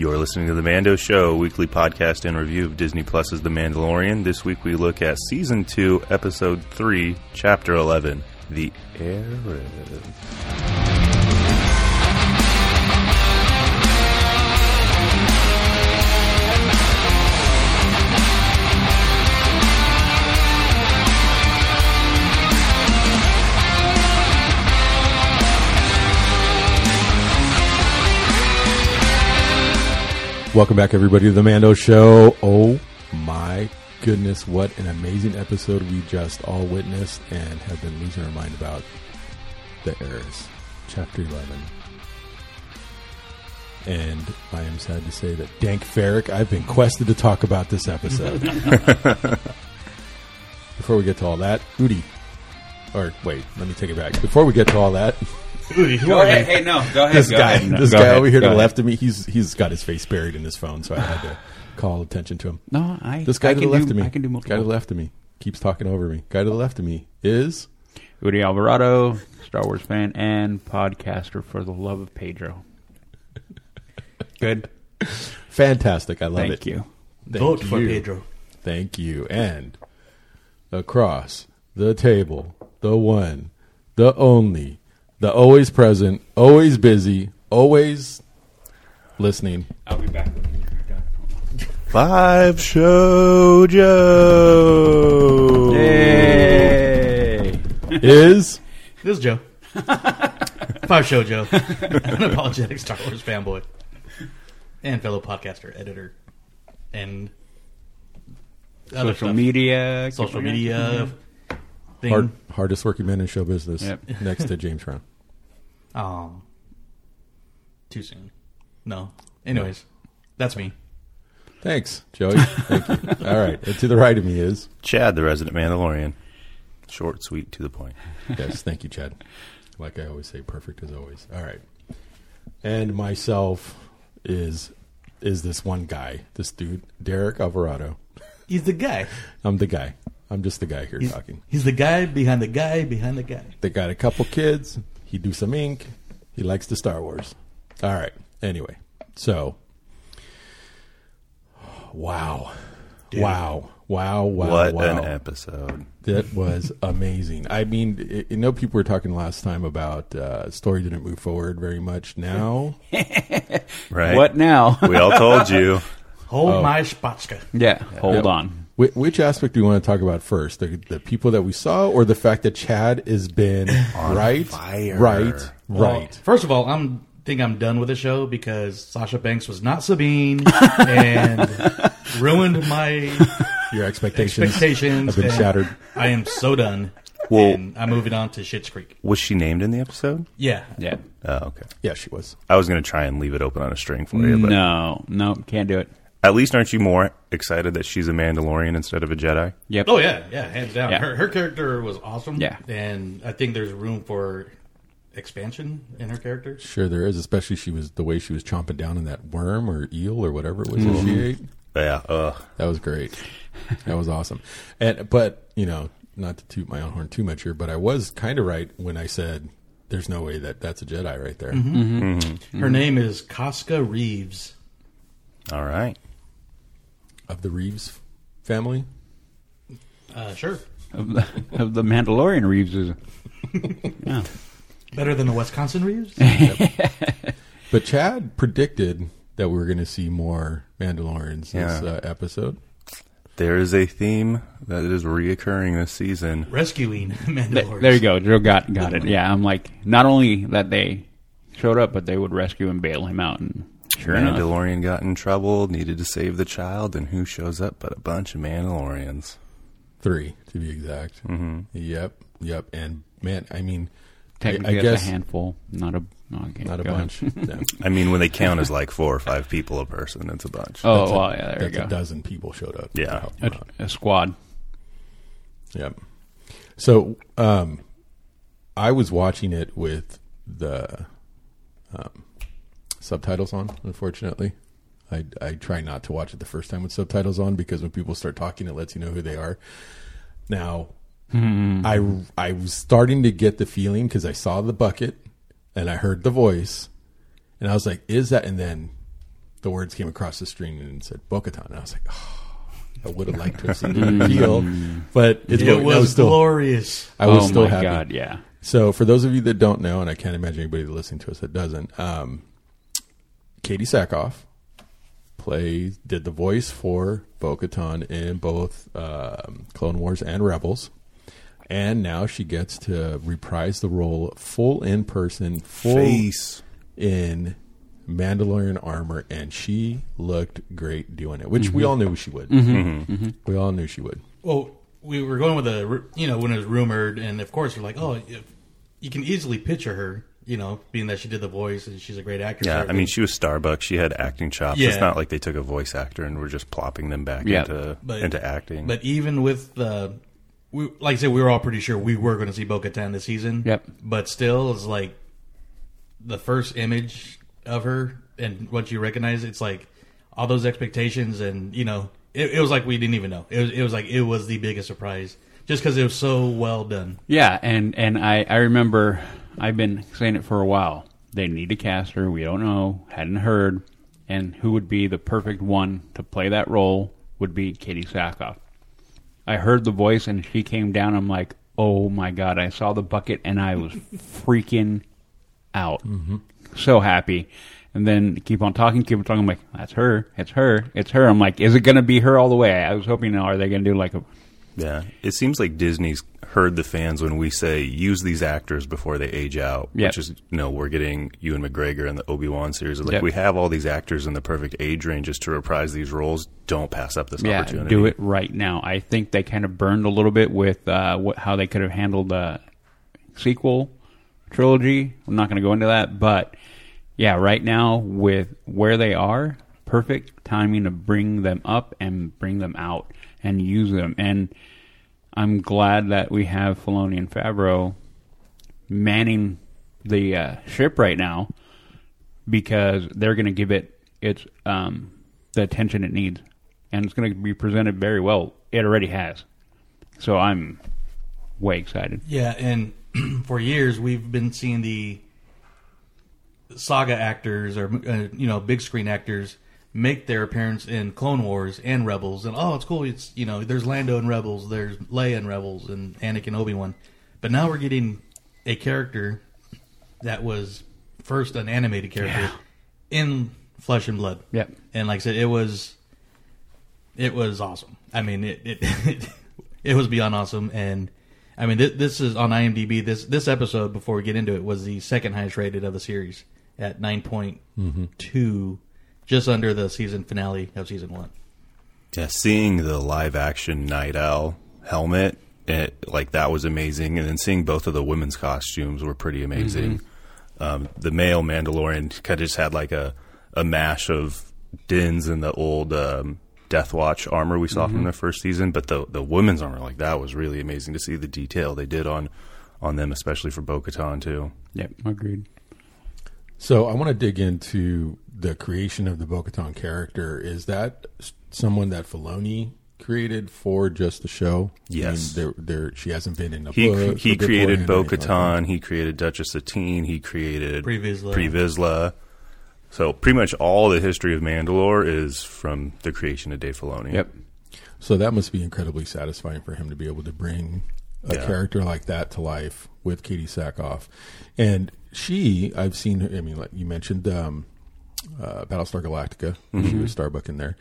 You're listening to The Mando Show, weekly podcast and review of Disney Plus's The Mandalorian. This week we look at Season 2, Episode 3, Chapter 11, The Heiress. Welcome back, everybody, to the Mando Show. Oh my goodness, what an amazing episode we just all witnessed and have been losing our mind about. The Heiress, Chapter 11. And I am sad to say that Dank Farrik, I've been quested to talk about this episode. Before we get to all that, Udi, or wait, let me take it back. Before we get to all that, Go ahead. Hey, no. Go ahead. this go guy, ahead. This go guy ahead. over here to the left of me, he's he's got his face buried in his phone, so I had to call attention to him. No, I. This guy I to the left do, of me, I can do guy to the left of me, keeps talking over me. Guy to the left of me is Udi Alvarado, Star Wars fan and podcaster for the love of Pedro. Good. fantastic. I love it. Thank it. you. Thank Vote for you. Pedro. Thank you. And across the table, the one, the only, the always present, always busy, always listening. I'll be back. Five Show Joe. Yay! Is This is Joe. Five Show Joe. Unapologetic Star Wars fanboy. And fellow podcaster, editor, and other Social stuff. media. social media thing. hard, hardest working man in show business Yep. next to James Brown. Um, too soon. No. Anyways, that's me. Thanks, Joey. Thank you. All right. To the right of me is Chad, the resident Mandalorian. Short, sweet, to the point. yes. Thank you, Chad. Like I always say, perfect as always. All right. And myself is is this one guy, this dude, Derek Alvarado. He's the guy. I'm the guy. I'm just the guy here He's, talking. he's the guy behind the guy behind the guy. They got a couple kids. He do some ink. He likes the Star Wars. All right. Anyway, so wow, wow, wow, wow, what wow. an episode. That was amazing. I mean, I I know people were talking last time about uh, story didn't move forward very much. Now, Right? What now? We all told you. Hold Oh. my spotchka. yeah. Hold Yeah. on. Which, which aspect do you want to talk about first? The, the people that we saw, or the fact that Chad has been right, fire. right, Well, right? first of all, I'm think I'm done with the show because Sasha Banks was not Sabine and ruined my Your expectations, expectations. have been and shattered. I am so done. Well- and I'm moving on to Schitt's Creek. Was she named in the episode? Yeah, Yeah. Oh, okay. Yeah, she was. I was going to try and leave it open on a string for you, but No. No. Can't do it. At least aren't you more excited that she's a Mandalorian instead of a Jedi? Yep. Oh yeah, yeah, hands down. Yeah. Her her character was awesome. Yeah. and I think there's room for expansion in her character. Sure, there is. Especially she was the way she was chomping down in that worm or eel or whatever it was that she mm-hmm. ate. Yeah. Ugh. That was great. That was awesome. And but you know, not to toot my own horn too much here, but I was kind of right when I said there's no way that that's a Jedi right there. Mm-hmm. Mm-hmm. Her name is Koska Reeves. All right. Of the Reeves family. Uh, sure, Of the, of the Mandalorian Reeves is. Yeah. better than the Wisconsin Reeves. But Chad predicted that we were going to see more Mandalorians this Yeah. uh, episode. There is a theme that is reoccurring this season. Rescuing Th- Mandalorians. There you go. Joe got got it. Yeah, I'm like not only that they showed up, but they would rescue and bail him out. And sure enough, Mandalorian got in trouble, needed to save the child, and who shows up but a bunch of Mandalorians? Three, to be exact. Mm-hmm. Yep, yep. And man, I mean, I, technically I that's guess a handful, not a okay, not a ahead. bunch. No. I mean, when they count as like four or five people a person, it's a bunch. Oh, That's a- yeah, there you That's a dozen people showed up. Yeah. to help him out. A, a squad. Yep. So um, I was watching it with the um, subtitles on. Unfortunately, I I try not to watch it the first time with subtitles on because when people start talking, it lets you know who they are. Now, I I was starting to get the feeling because I saw the bucket and I heard the voice, and I was like, "Is that?" And then the words came across the screen and said Bo-Katan. And I was like, oh, I would have liked to have seen the reveal, but it's It I was still, glorious. I was oh still my happy. god, yeah. So, for those of you that don't know, and I can't imagine anybody listening to us that doesn't, um, Katee Sackhoff plays did the voice for Bo-Katan in both um, Clone Wars and Rebels, and now she gets to reprise the role full in person, full Face. in Mandalorian armor, and she looked great doing it, which we mm-hmm. all knew she would. Mm-hmm. Mm-hmm. We all knew she would. Well, we were going with a, you know, when it was rumored, and of course, we're like, oh, you can easily picture her, you know, being that she did the voice and she's a great actress. Yeah, I mean, she was Starbucks. She had acting chops. Yeah. It's not like they took a voice actor and were just plopping them back Yeah. into But- into acting. But even with the, we, like I said, we were all pretty sure we were going to see Bo-Katan this season. Yep. But still, it's like the first image of her, and once you recognize it, it's like all those expectations, and you know, it, it was like we didn't even know. It was, it was like it was the biggest surprise, just because it was so well done. Yeah, and and I I remember I've been saying it for a while. They need a caster. We don't know. Hadn't heard. And who would be the perfect one to play that role would be Katee Sackhoff. I heard the voice and she came down. I'm like, oh my god! I saw the bucket and I was freaking out. Mm-hmm. So happy. And then keep on talking, keep on talking. I'm like, that's her. It's her. It's her. I'm like, is it going to be her all the way? I was hoping, are they going to do like a yeah, it seems like Disney's heard the fans when we say use these actors before they age out. Yep. Which is, you know, we're getting Ewan McGregor in the Obi Wan series. Like Yep. we have all these actors in the perfect age ranges to reprise these roles. Don't pass up this yeah, opportunity. do it right now. I think they kind of burned a little bit with uh, what, how they could have handled the sequel trilogy. I'm not going to go into that, but yeah, right now with where they are, perfect timing to bring them up and bring them out and use them. And I'm glad that we have Filoni and Favreau manning the uh, ship right now because they're going to give it its um, the attention it needs, and it's going to be presented very well. It already has, so I'm way excited. Yeah, and for years we've been seeing the saga actors or uh, you know big screen actors make their appearance in Clone Wars and Rebels, and oh, it's cool. It's you know there's Lando in Rebels, there's Leia in Rebels, and Anakin Obi Wan, but now we're getting a character that was first an animated character Yeah. in flesh and blood. Yep. and like I said, it was it was awesome. I mean, it it it was beyond awesome, and I mean, this, this is on IMDb. This this episode, before we get into it, was the second highest rated of the series at nine mm-hmm. Just under the season finale of season one. Yeah, seeing the live action Nite Owl helmet, it, like that was amazing, and then seeing both of the women's costumes were pretty amazing. Um, the male Mandalorian kind of just had like a a mash of Dins and the old um, Death Watch armor we saw from the first season, but the the women's armor like that was really amazing to see the detail they did on on them, especially for Bo-Katan too. Yep, agreed. So I want to dig into the creation of the Bo-Katan character. Is that someone that Filoni created for just the show? Yes. I mean, there, there, she hasn't been in a He book. he created beforehand Bo anything like he created Duchess Satine. He created Pre Vizsla. So pretty much all the history of Mandalore is from the creation of Dave Filoni. Yep. So that must be incredibly satisfying for him to be able to bring a Yeah. character like that to life with Katee Sackhoff. And she, I've seen her. I mean, like you mentioned, um, uh, Battlestar Galactica. She Mm-hmm. was Starbuck in there.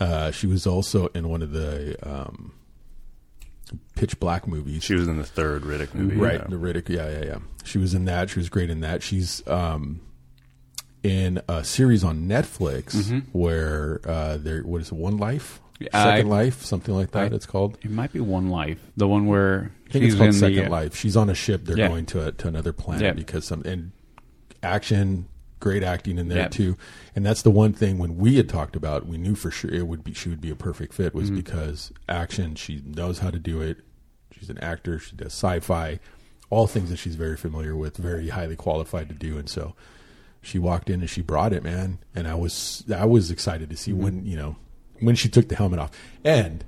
Uh, she was also in one of the um, Pitch Black movies. She was in the third Riddick movie. right yeah. the Riddick yeah yeah yeah she was in that she was great in that she's um in a series on Netflix where uh there what is it one life second life something like that I- it's called It might be One Life, the one where I think she's it's called in Second the uh, Life. She's on a ship. They're Yeah. going to a, to another planet Yeah. because some and action, great acting in there Yeah. too. And that's the one thing when we had talked about, we knew for sure it would be she would be a perfect fit Mm-hmm. was because action. She knows how to do it. She's an actor. She does sci-fi, all things that she's very familiar with, very highly qualified to do. And so she walked in and she brought it, man. And I was I was excited to see when you know when she took the helmet off and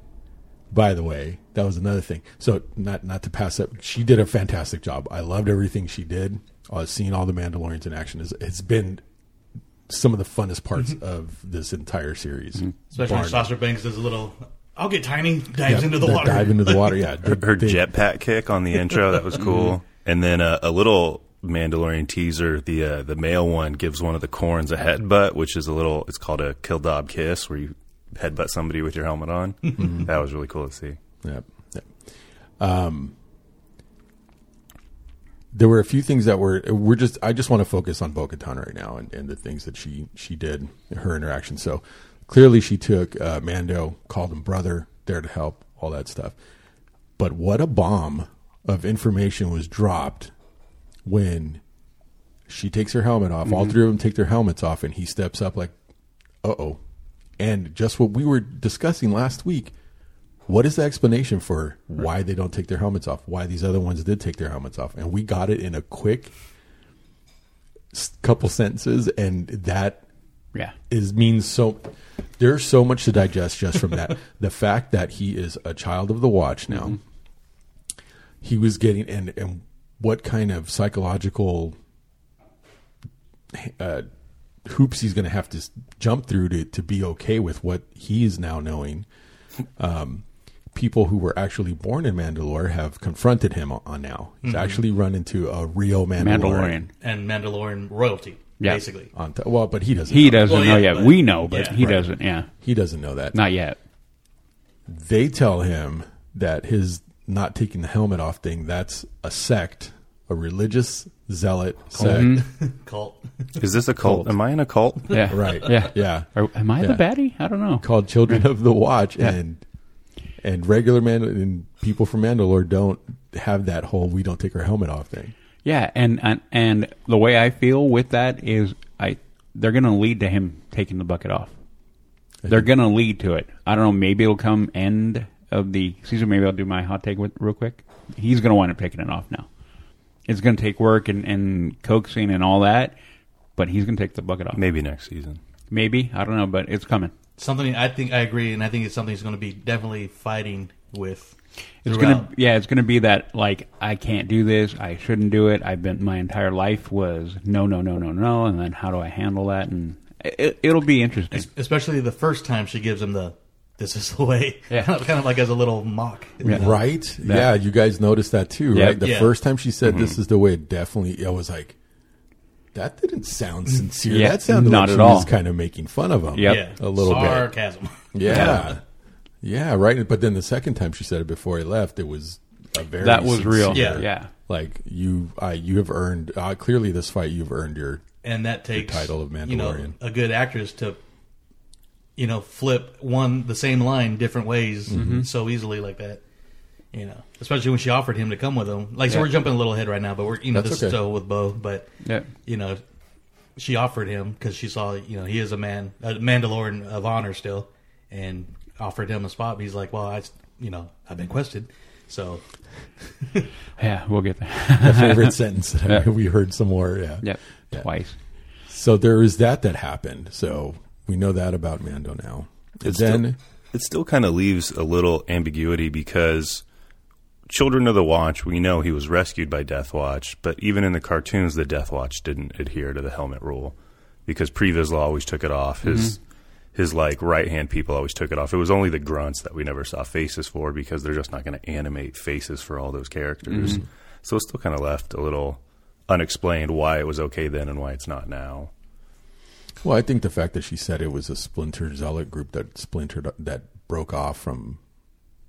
by the way, that was another thing. So not not to pass up, she did a fantastic job. I loved everything she did. Uh, seeing all the Mandalorians in action is it's been some of the funnest parts of this entire series. Especially when Barney. Sasha Banks does a little. I'll get tiny. Dives Yeah, into the that water. Dive into the water. Yeah, her, her They- they- jetpack kick on the intro that was cool, and then a, a little Mandalorian teaser. The uh, the male one gives one of the Quarrens a headbutt, which is a little. It's called a Keldabe kiss, where you headbutt somebody with your helmet on. that was really cool to see. Yep. yep. Um, there were a few things that were we're just I just want to focus on Bo Katan right now and, and the things that she she did her interaction. So clearly she took uh, Mando, called him brother, there to help, all that stuff. But what a bomb of information was dropped when she takes her helmet off. All three of them take their helmets off, and he steps up like, "Uh oh." And just what we were discussing last week, what is the explanation for why they don't take their helmets off? Why these other ones did take their helmets off? And we got it in a quick couple sentences, and that Yeah. is means so. There's so much to digest just from that. the fact that he is a child of the watch now. He was getting and and what kind of psychological uh, hoops he's going to have to jump through to to be okay with what he is now knowing. Um, people who were actually born in Mandalore have confronted him on, on now. He's actually run into a real Mandalorian. Mandalorian. and Mandalorian royalty, Yeah. basically. On t- well, but he doesn't. He know. doesn't Well, know yeah, yet. but- we know, but yeah. he Right. doesn't. Yeah. He doesn't know that. Not yet. they tell him that his not taking the helmet off thing that's a sect a religious zealot sect mm-hmm. Cult. Is this a cult? Cult. Am I in a cult? Yeah. right Yeah. yeah Or, am I the Yeah. baddie? I don't know. called children of the watch Yeah. and and regular man and people from mandalore don't have that whole we don't take our helmet off thing Yeah, and, and and the way I feel with that is I they're going to lead to him taking the bucket off. They're going to lead to it. I don't know. Maybe it'll come end of the season. Maybe I'll do my hot take with real quick. He's going to wind up taking it off now. It's going to take work and, and coaxing and all that, but he's going to take the bucket off. Maybe next season. Maybe I don't know, but it's coming. Something I think I agree, and I think it's something he's going to be definitely fighting with. It's gonna, yeah, it's gonna be that like I can't do this, I shouldn't do it. I've been my entire life was no, no, no, no, no, and then how do I handle that? And it, it'll be interesting. especially the first time she gives him the "this is the way," Yeah. kind of like as a little mock. you Yeah. know? right yeah you guys noticed that too Yeah. right the Yeah. first time she said this is the way it definitely i was like that didn't sound sincere Yeah, that sounded not like at she all. was kind of making fun of him Yep. Yeah, A little bit. sarcasm. Yeah. yeah. right. But then the second time she said it before he left, it was a very that was real. Yeah. yeah. Like you, uh, you have earned uh, clearly this fight. You've earned your and that takes title of You know, Mandalorian. a good actress to, you know, flip one the same line different ways Mm-hmm. so easily like that. You know, especially when she offered him to come with them. Like, so Yeah. we're jumping a little ahead right now, but we're you know That's this okay. is still with Bo, but Yeah. you know, she offered him because she saw you know he is a man, a Mandalorian of honor still, and offered him a spot. But he's like, well, I you know I've been quested, so Yeah, we'll get there. my favorite sentence. That Yeah. we heard some more. Yeah. yep, Yeah. twice. So there is that that happened. So we know that about Mando now. It's then still, it still kind of leaves a little ambiguity because Children of the Watch, we know he was rescued by Death Watch, but even in the cartoons, the Death Watch didn't adhere to the helmet rule because Pre Vizsla always took it off. His mm-hmm. his like right hand people always took it off. It was only the grunts that we never saw faces for because they're just not going to animate faces for all those characters. Mm-hmm. So it's still kind of left a little unexplained why it was okay then and why it's not now. Well, I think the fact that she said it was a splinter zealot group that splintered that broke off from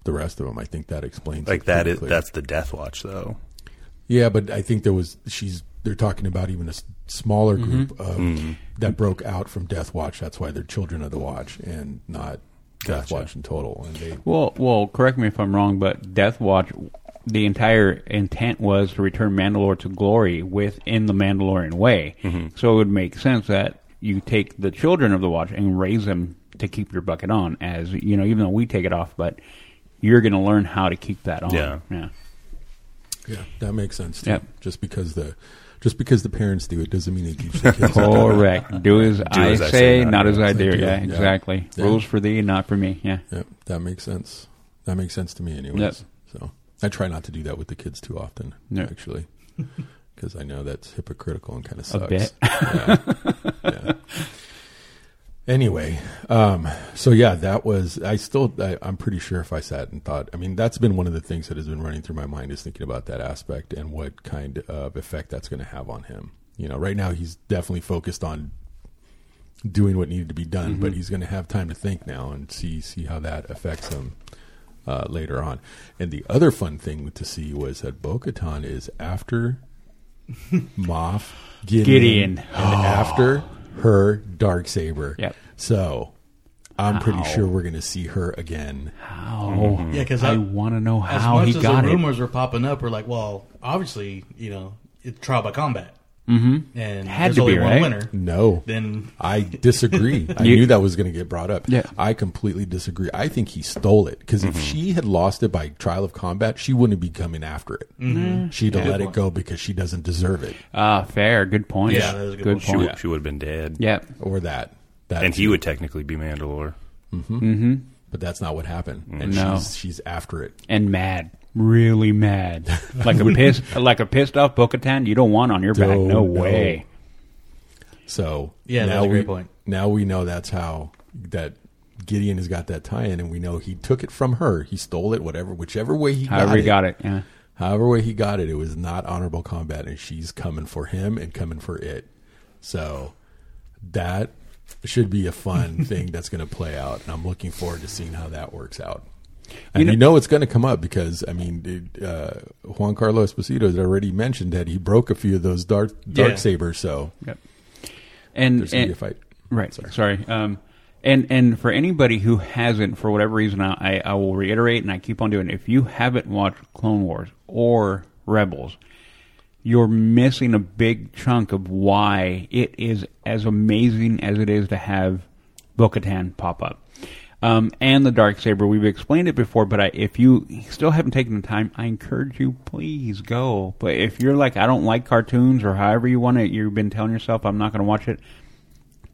the rest of them. I think that explains Like it that clear. that's the Death Watch though. Yeah, but I think there was she's they're talking about even a smaller mm-hmm. group of mm-hmm. that broke out from Death Watch. That's why they're children of the Watch and not Death Gotcha. Watch in total. And they Well, well, correct me if I'm wrong, but Death Watch, the entire intent was to return Mandalore to glory within the Mandalorian way. Mm-hmm. So it would make sense that you take the children of the Watch and raise them to keep your bucket on, as you know, even though we take it off, but you're going to learn how to keep that on. Yeah. yeah, yeah, that makes sense. Too. Yep. Just because the just because the parents do it doesn't mean they teach the kids. correct. Do as I as I say, say, not, not as I as I do. do. Yeah, Yeah. exactly. Yeah. Rules for thee, not for me. Yeah. Yep, that makes sense. That makes sense to me, anyways. Yep. So I try not to do that with the kids too often. Yep. Actually, because I know that's hypocritical and kind of sucks. A bit. yeah. yeah. Anyway, um, so yeah, that was. I still, I, I'm pretty sure if I sat and thought, I mean, that's been one of the things that has been running through my mind is thinking about that aspect and what kind of effect that's going to have on him. You know, right now he's definitely focused on doing what needed to be done, but he's going to have time to think now and see see how that affects him uh, later on. And the other fun thing to see was that Bo-Katan is after Moff Gideon, Gideon. and oh, after her dark saber. Yep. So I'm pretty How? sure we're going to see her again. How? Mm-hmm. Yeah, 'cause I, I- want to know As how much he as got the it. rumors were popping up, we're like, well, obviously, you know, it's trial by combat, mm-hmm. and Had there's to only be, one right? winner. No. Then I disagree. I knew that was going to get brought up. Yeah. I completely disagree. I think he stole it because if she had lost it by trial of combat, she wouldn't be coming after it. Mm-hmm. She'd have Yeah. let it go because she doesn't deserve it, Ah, fair. Good point. Yeah, that is a good good point. She, point. would, she would have been dead. Yeah. or that. That And he would technically be Mandalore. but that's not what happened. And No. she's she's after it. And mad. Really mad. Like a pissed, like a pissed off Bo-Katan you don't want on your back. No, No, no. way. So Yeah, now that's a great we, point. Now we know that's how that Gideon has got that tie-in, and we know he took it from her. He stole it, whatever, whichever way he However got he it. got it. Yeah. However way he got it, it was not honorable combat, and she's coming for him and coming for it. So that should be a fun thing that's going to play out, and I'm looking forward to seeing how that works out. And know- you know, it's going to come up because I mean, it, uh, Giancarlo Esposito has already mentioned that he broke a few of those dark dark Yeah. sabers, so Yep. And, there's going to be a fight. Right. Sorry. Um, and and for anybody who hasn't, for whatever reason, I, I will reiterate, and I keep on doing. it. If you haven't watched Clone Wars or Rebels, you're missing a big chunk of why it is as amazing as it is to have Bo-Katan pop up. Um, and the dark saber, we've explained it before, but I, if you still haven't taken the time, I encourage you, please go. But if you're like, I don't like cartoons, or however you want it, you've been telling yourself, I'm not going to watch it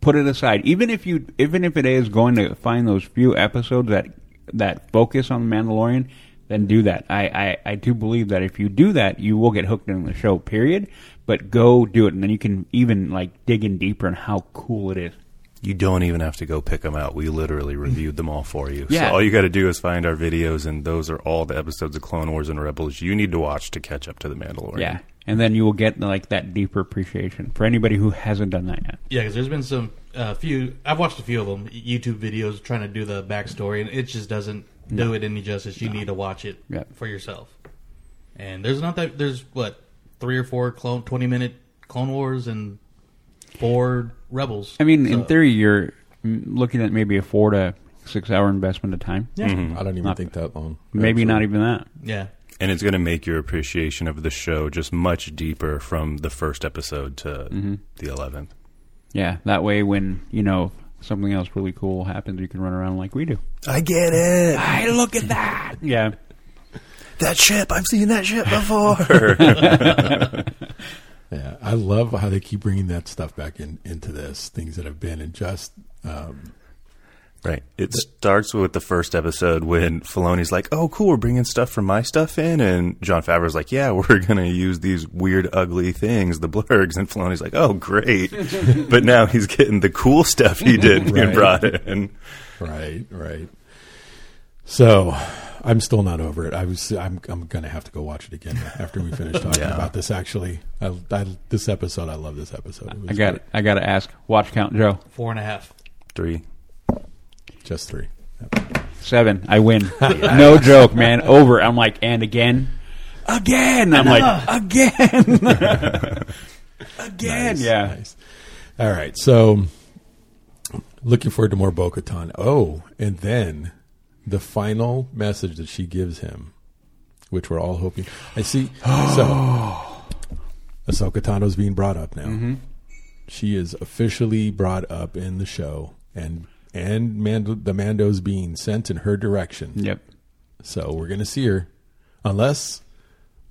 put it aside. Even if you, even if it is going to find those few episodes that that focus on the Mandalorian, then do that. I, I, I do believe that if you do that, you will get hooked in the show. Period. But go do it, and then you can even like dig in deeper on how cool it is. You don't even have to go pick them out. We literally reviewed them all for you. Yeah. So all you got to do is find our videos, and those are all the episodes of Clone Wars and Rebels you need to watch to catch up to the Mandalorian. Yeah, and then you will get like that deeper appreciation for anybody who hasn't done that yet. Yeah, because there's been some uh, few. I've watched a few of them YouTube videos trying to do the backstory, and it just doesn't do it any justice. You need to watch it Yeah. for yourself. And there's not that. There's what three or four clone twenty minute Clone Wars and four Rebels. I mean, in So- theory, you're looking at maybe a four to six hour investment of time. yeah, mm-hmm. I don't even Not- think that long. Maybe actually. not even that. yeah. And it's going to make your appreciation of the show just much deeper from the first episode to mm-hmm. the 11th. Yeah, that way when, you know, something else really cool happens, you can run around like we do. I get it. I look at that! Yeah. That ship. I've seen that ship before. Yeah, I love how they keep bringing that stuff back in into this things that have been and just um, right. It starts with the first episode when Filoni's like, "Oh, cool, we're bringing stuff from my stuff in," and Jon Favreau's like, "Yeah, we're gonna use these weird, ugly things, the blurrgs," and Filoni's like, "Oh, great!" but now he's getting the cool stuff he did Right. and brought in. right, right. So I'm still not over it. I was I'm I'm gonna have to go watch it again after we finish talking Yeah. about this. Actually, I, I this episode I love this episode. I got great. I got to ask. Watch count, Joe. Four and a half. Three. just three. Seven. I win. no joke, man. Over. I'm like, and again, again. I'm like, again, again. Nice, yeah. nice. All right, so looking forward to more Bo-Katan. Oh, and then the final message that she gives him, which we're all hoping. I see. so, Ahsoka Tano's being brought up now. Mm-hmm. She is officially brought up in the show, and and Mando, the Mando's being sent in her direction. Yep. So we're gonna see her, unless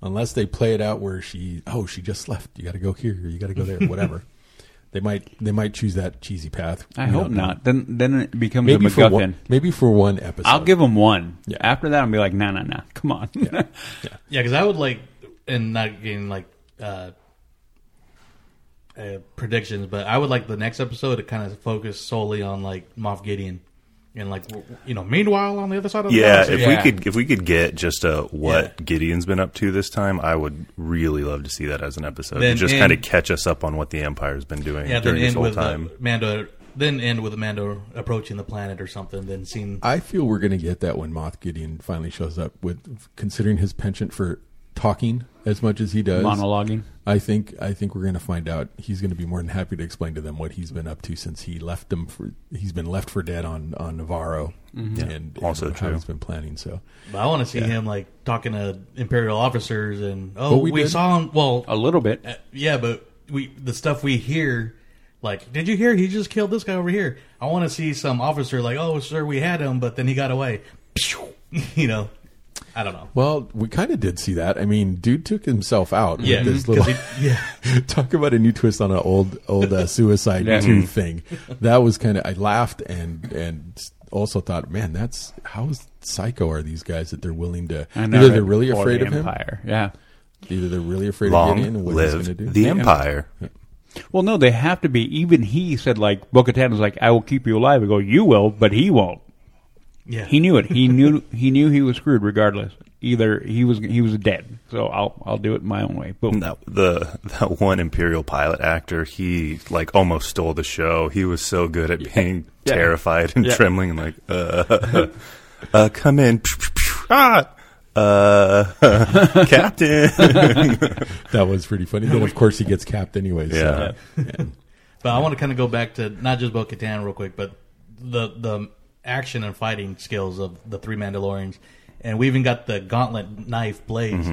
unless they play it out where she oh she just left. You got to go here. You got to go there. Whatever. They might they might choose that cheesy path. I We hope don't know. not. Then then it becomes Maybe a for MacGuffin. one, maybe for one episode. I'll give them one. Yeah. After that, I'll be like, no, no, no. Come on. Yeah. Yeah, because I would like, and not getting like uh, uh, predictions, but I would like the next episode to kind of focus solely on like Moff Gideon and like you know. Meanwhile, on the other side of the Yeah, galaxy, if Yeah. we could if we could get just a what Yeah. Gideon's been up to this time, I would really love to see that as an episode. Then and just kind of catch us up on what the Empire's been doing yeah, during this whole with time. uh, Mando. Then end with Mando approaching the planet or something. Then seeing I feel we're going to get that when Moff Gideon finally shows up. With considering his penchant for talking as much as he does, Monologuing. I think I think we're going to find out he's going to be more than happy to explain to them what he's been up to since he left them for. He's been left for dead on on Nevarro, Mm-hmm. and, also and how true. he's been planning. So But I want to see him like talking to Imperial officers and oh, Well, we we, saw him. Well, A little bit. uh, yeah, but we the stuff we hear, like, did you hear he just killed this guy over here? I want to see some officer like, oh, sir, we had him, but then he got away. You know, I don't know. Well, we kind of did see that. I mean, dude took himself out. Yeah, with this 'cause little. he- yeah. Talk about a new twist on an old old uh, suicide Yeah. two thing. That was kind of. I laughed and and also thought, man, that's how psycho are these guys that they're willing to. I know, Either they're really before afraid the of him. Empire. Yeah. Either they're really afraid of Gideon and Long what he's going to live do. the Empire. Well, no, they have to be. Even he said, like, Bo Katan was like, I will keep you alive. I go, you will, but he won't. Yeah, He knew it. He knew he knew he was screwed regardless. Either he was he was dead. So I'll I'll do it my own way. Boom. That, the that one Imperial pilot actor, he like almost stole the show. He was so good at being Yeah. terrified and Yeah. trembling and like, uh, uh, come in, ah, uh, Captain. That was pretty funny. Then of course he gets capped anyways. Yeah. So, and but I want to kind of go back to not just Bo Katan real quick, but the the action and fighting skills of the three Mandalorians. And we even got the gauntlet knife blades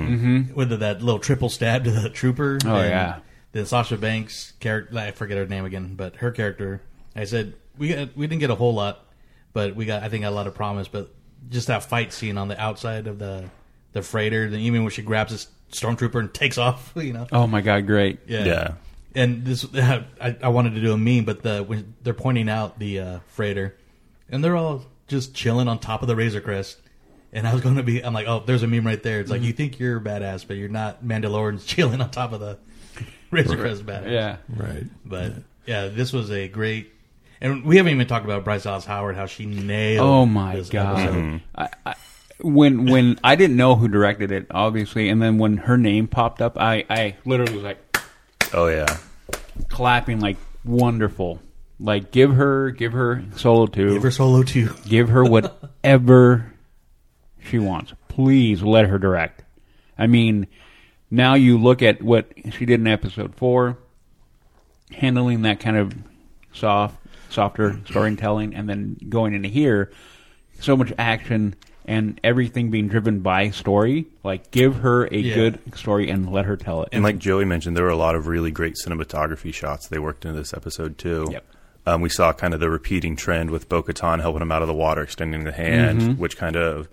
with that little triple stab to the trooper. Mm-hmm. Oh, and yeah. Then Sasha Banks character, I forget her name again, but her character. I said we got, we didn't get a whole lot, but we got I think a lot of promise. But just that fight scene on the outside of the the freighter, then even when she grabs this stormtrooper and takes off, you know. Oh my god, great. Yeah. Yeah. And this, I, I wanted to do a meme, but the when they're pointing out the uh, freighter, and they're all just chilling on top of the Razor Crest. And I was going to be, I'm like, oh, there's a meme right there. It's like mm-hmm. you think you're badass, but you're not. Mandalorians chilling on top of the Razor Crest badass. Yeah. right. But yeah, this was a great. And we haven't even talked about Bryce Dallas Howard, how she nailed. Oh my this god. episode. Mm-hmm. I, I, when when I didn't know who directed it, obviously, and then when her name popped up, I I literally was like Oh yeah. clapping like wonderful. Like give her give her solo two. Give her solo too. give her whatever she wants. Please let her direct. I mean, now you look at what she did in episode four, handling that kind of soft, softer storytelling, and then going into here, so much action and everything being driven by story. Like, give her a Yeah. good story and let her tell it. And like Joey mentioned, there were a lot of really great cinematography shots they worked into this episode too. Yep. Um, we saw kind of the repeating trend with Bo-Katan helping him out of the water, extending the hand, Mm-hmm. which kind of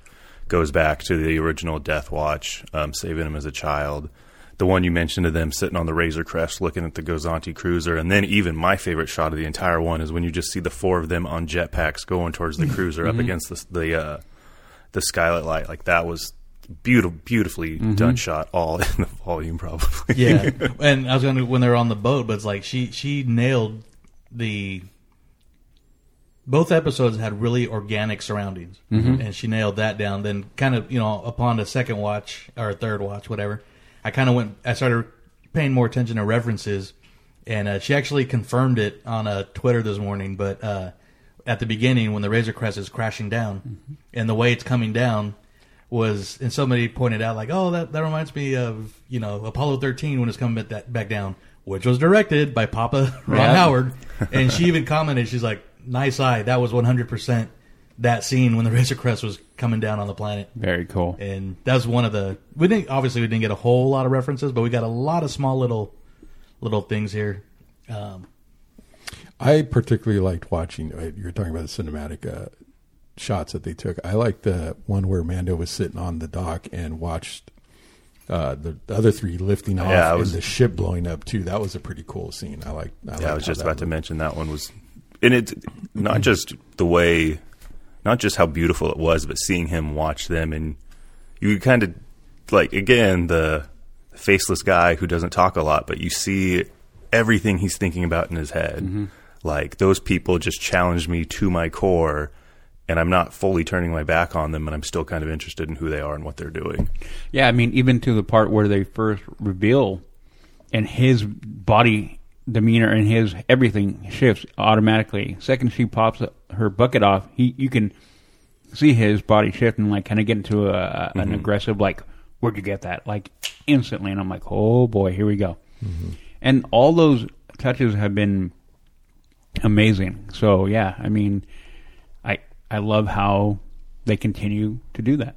goes back to the original Death Watch, um, saving him as a child. The one you mentioned of them sitting on the Razor Crest looking at the Gozanti cruiser. And then even my favorite shot of the entire one is when you just see the four of them on jetpacks going towards the cruiser Mm-hmm. up against the, the, uh, the skylight light. Like that was beautiful, beautifully Mm-hmm. done shot all in the volume probably. yeah, and I was going to when they're on the boat, but it's like she she nailed the. Both episodes had really organic surroundings, and she nailed that down. Then, kind of you know, upon the second watch or third watch, whatever, I kind of went. I started paying more attention to references, and uh, she actually confirmed it on uh, Twitter this morning. But uh, at the beginning, when the Razor Crest is crashing down, and the way it's coming down, was and somebody pointed out like, oh, that that reminds me of you know Apollo 13 when it's coming back, that, back down, which was directed by Papa Ron Yeah. Howard, and she even commented, she's like, nice eye, that was 100 percent that scene when the Razor Crest was coming down on the planet, Very cool. and that was one of the we didn't obviously we didn't get a whole lot of references, but we got a lot of small little little things here. Um, I particularly liked watching. uh, You were talking about the cinematic uh, shots that they took. I liked the one where Mando was sitting on the dock and watched uh, the, the other three lifting off Yeah, I and the ship blowing up too. That was a pretty cool scene. I like. I Yeah, I was just about to mention that one was, and it's not just the way, not just how beautiful it was, but seeing him watch them, and you kind of like again the faceless guy who doesn't talk a lot, but you see everything he's thinking about in his head. Like those people just challenged me to my core, and I'm not fully turning my back on them, and I'm still kind of interested in who they are and what they're doing. Yeah, I mean, even to the part where they first reveal, and his body demeanor and his everything shifts automatically. Second, she pops her bucket off. He, you can see his body shift and like kind of get into a, an mm-hmm. aggressive like, "Where'd you get that?" Like instantly, and I'm like, "Oh boy, here we go." Mm-hmm. And all those touches have been amazing. So yeah, I mean, I I love how they continue to do that.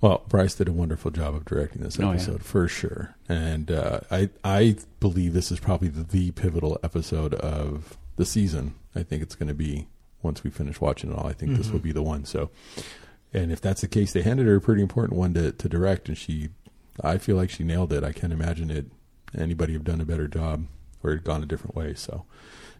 Well, Bryce did a wonderful job of directing this Oh, yeah. episode for sure, and uh, I I believe this is probably the, the pivotal episode of the season. I think it's going to be once we finish watching it all. I think this will be the one. So, and if that's the case, they handed her a pretty important one to to direct, and she, I feel like she nailed it. I can't imagine it anybody have done a better job or had gone a different way. So,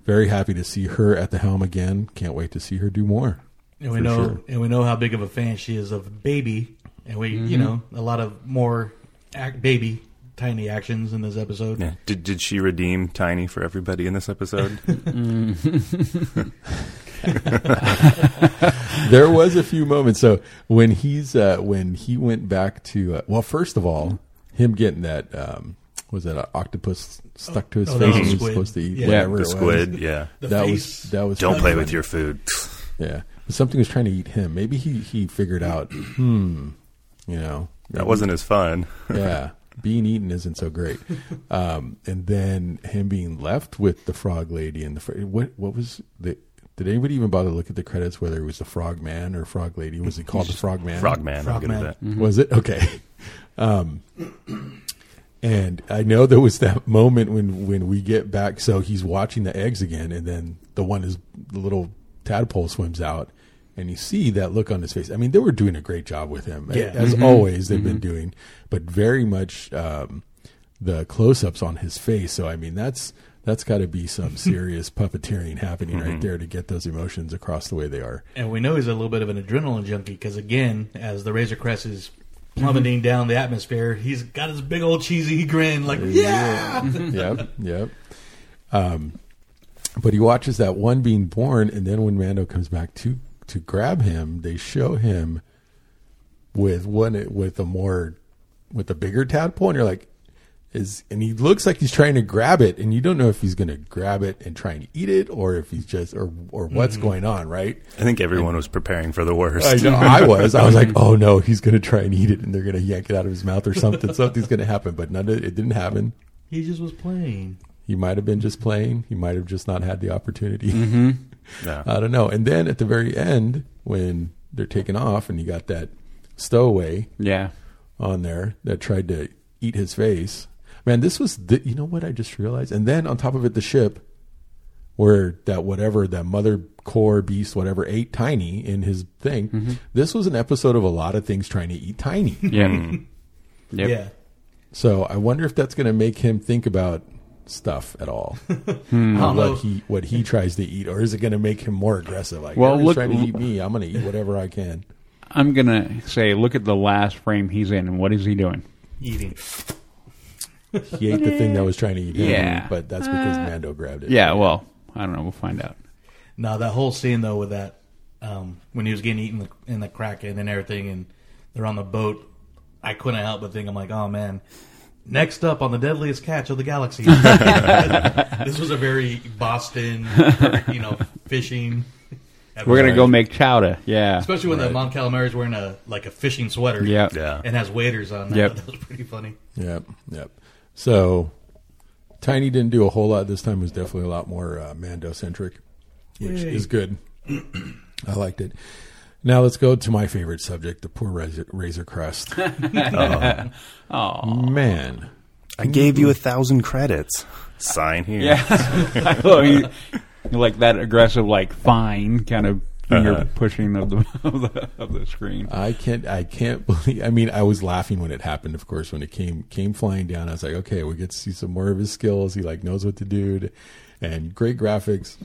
very happy to see her at the helm again. Can't wait to see her do more. And we know, sure. and we know how big of a fan she is of Baby, and we, you Mm-hmm. know, a lot of more act, Baby tiny actions in this episode. Yeah. Did did she redeem Tiny for everybody in this episode? there was a few moments. So when he's uh, when he went back to uh, well, first of all, him getting that was was that an octopus stuck to his Oh, face was and he was supposed to eat Yeah. whatever the it was. squid. Yeah. The that face. was that was Don't funny. play with your food. yeah. Something was trying to eat him. Maybe he he figured out. Hmm. You know That wasn't as fun. yeah. Being eaten isn't so great. Um, and then him being left with the frog lady and the fr- what what was the did anybody even bother to look at the credits whether it was the frog man or frog lady? Was it called the frog man? Frogman. I'm good at Frogman. that. Was it okay? Um, and I know there was that moment when when we get back. So he's watching the eggs again, and then the one is the little tadpole swims out, and you see that look on his face. I mean, they were doing a great job with him, Yeah. as mm-hmm. always they've been mm-hmm. doing, but very much um, the close ups on his face. So I mean, that's that's got to be some serious puppeteering happening right mm-hmm. there to get those emotions across the way they are. And we know he's a little bit of an adrenaline junkie because, again, as the Razor Crest is plummeting down the atmosphere, he's got his big old cheesy grin, like, yeah! yep, yep. Um, but he watches that one being born, and then when Mando comes back to to grab him, they show him with one with a more with a bigger tadpole, and you're like, is and he looks like he's trying to grab it, and you don't know if he's going to grab it and try and eat it, or if he's just or or what's mm-hmm. going on, right? I think everyone was preparing for the worst. I know I was. I was like, oh no, he's going to try and eat it, and they're going to yank it out of his mouth or something. Something's going to happen, but none of it, it didn't happen. He just was playing. He might have been just playing. He might have just not had the opportunity. Mm-hmm. Yeah. I don't know. And then at the very end, when they're taking off, and you got that stowaway Yeah. on there that tried to eat his face. Man, this was the, you know what I just realized. And then on top of it, the ship where that whatever that mother core beast whatever ate Tiny in his thing. Mm-hmm. This was an episode of a lot of things trying to eat Tiny. Yeah. Yep. Yeah. So I wonder if that's going to make him think about stuff at all. I hmm. uh-huh. what he what he tries to eat, or is it going to make him more aggressive? Like, Well, well, look- trying to eat me. I'm going to eat whatever I can. I'm gonna say, look at the last frame he's in, and what is he doing? Eating. He ate the thing that was trying to eat him, Yeah. but that's because Mando grabbed it. Yeah. Well, I don't know. We'll find out. Now, that whole scene, though, with that, um, when he was getting eaten in the Kraken and everything, and they're on the boat, I couldn't help but think, I'm like, oh, man. Next up on the deadliest catch of the galaxy. this was a very Boston, you know, fishing. We're gonna go make chowder. Yeah. Especially when the Mon Calamari's wearing a like a fishing sweater. Yeah. Yeah. And has waders on. That, Yep. That was pretty funny. Yep, yep. So Tiny didn't do a whole lot this time. It was definitely a lot more uh, Mando centric, which Yay. is good. I liked it. Now let's go to my favorite subject: the poor Razor, razor Crest. Oh. Man, I gave you a thousand credits. Sign here. Yeah. I love. Like that aggressive, like fine kind of finger Uh-huh. pushing of the, of the of the screen. I can't. I can't believe. I mean, I was laughing when it happened. Of course, when it came came flying down, I was like, okay, we get to see some more of his skills. He like knows what to do, and great graphics.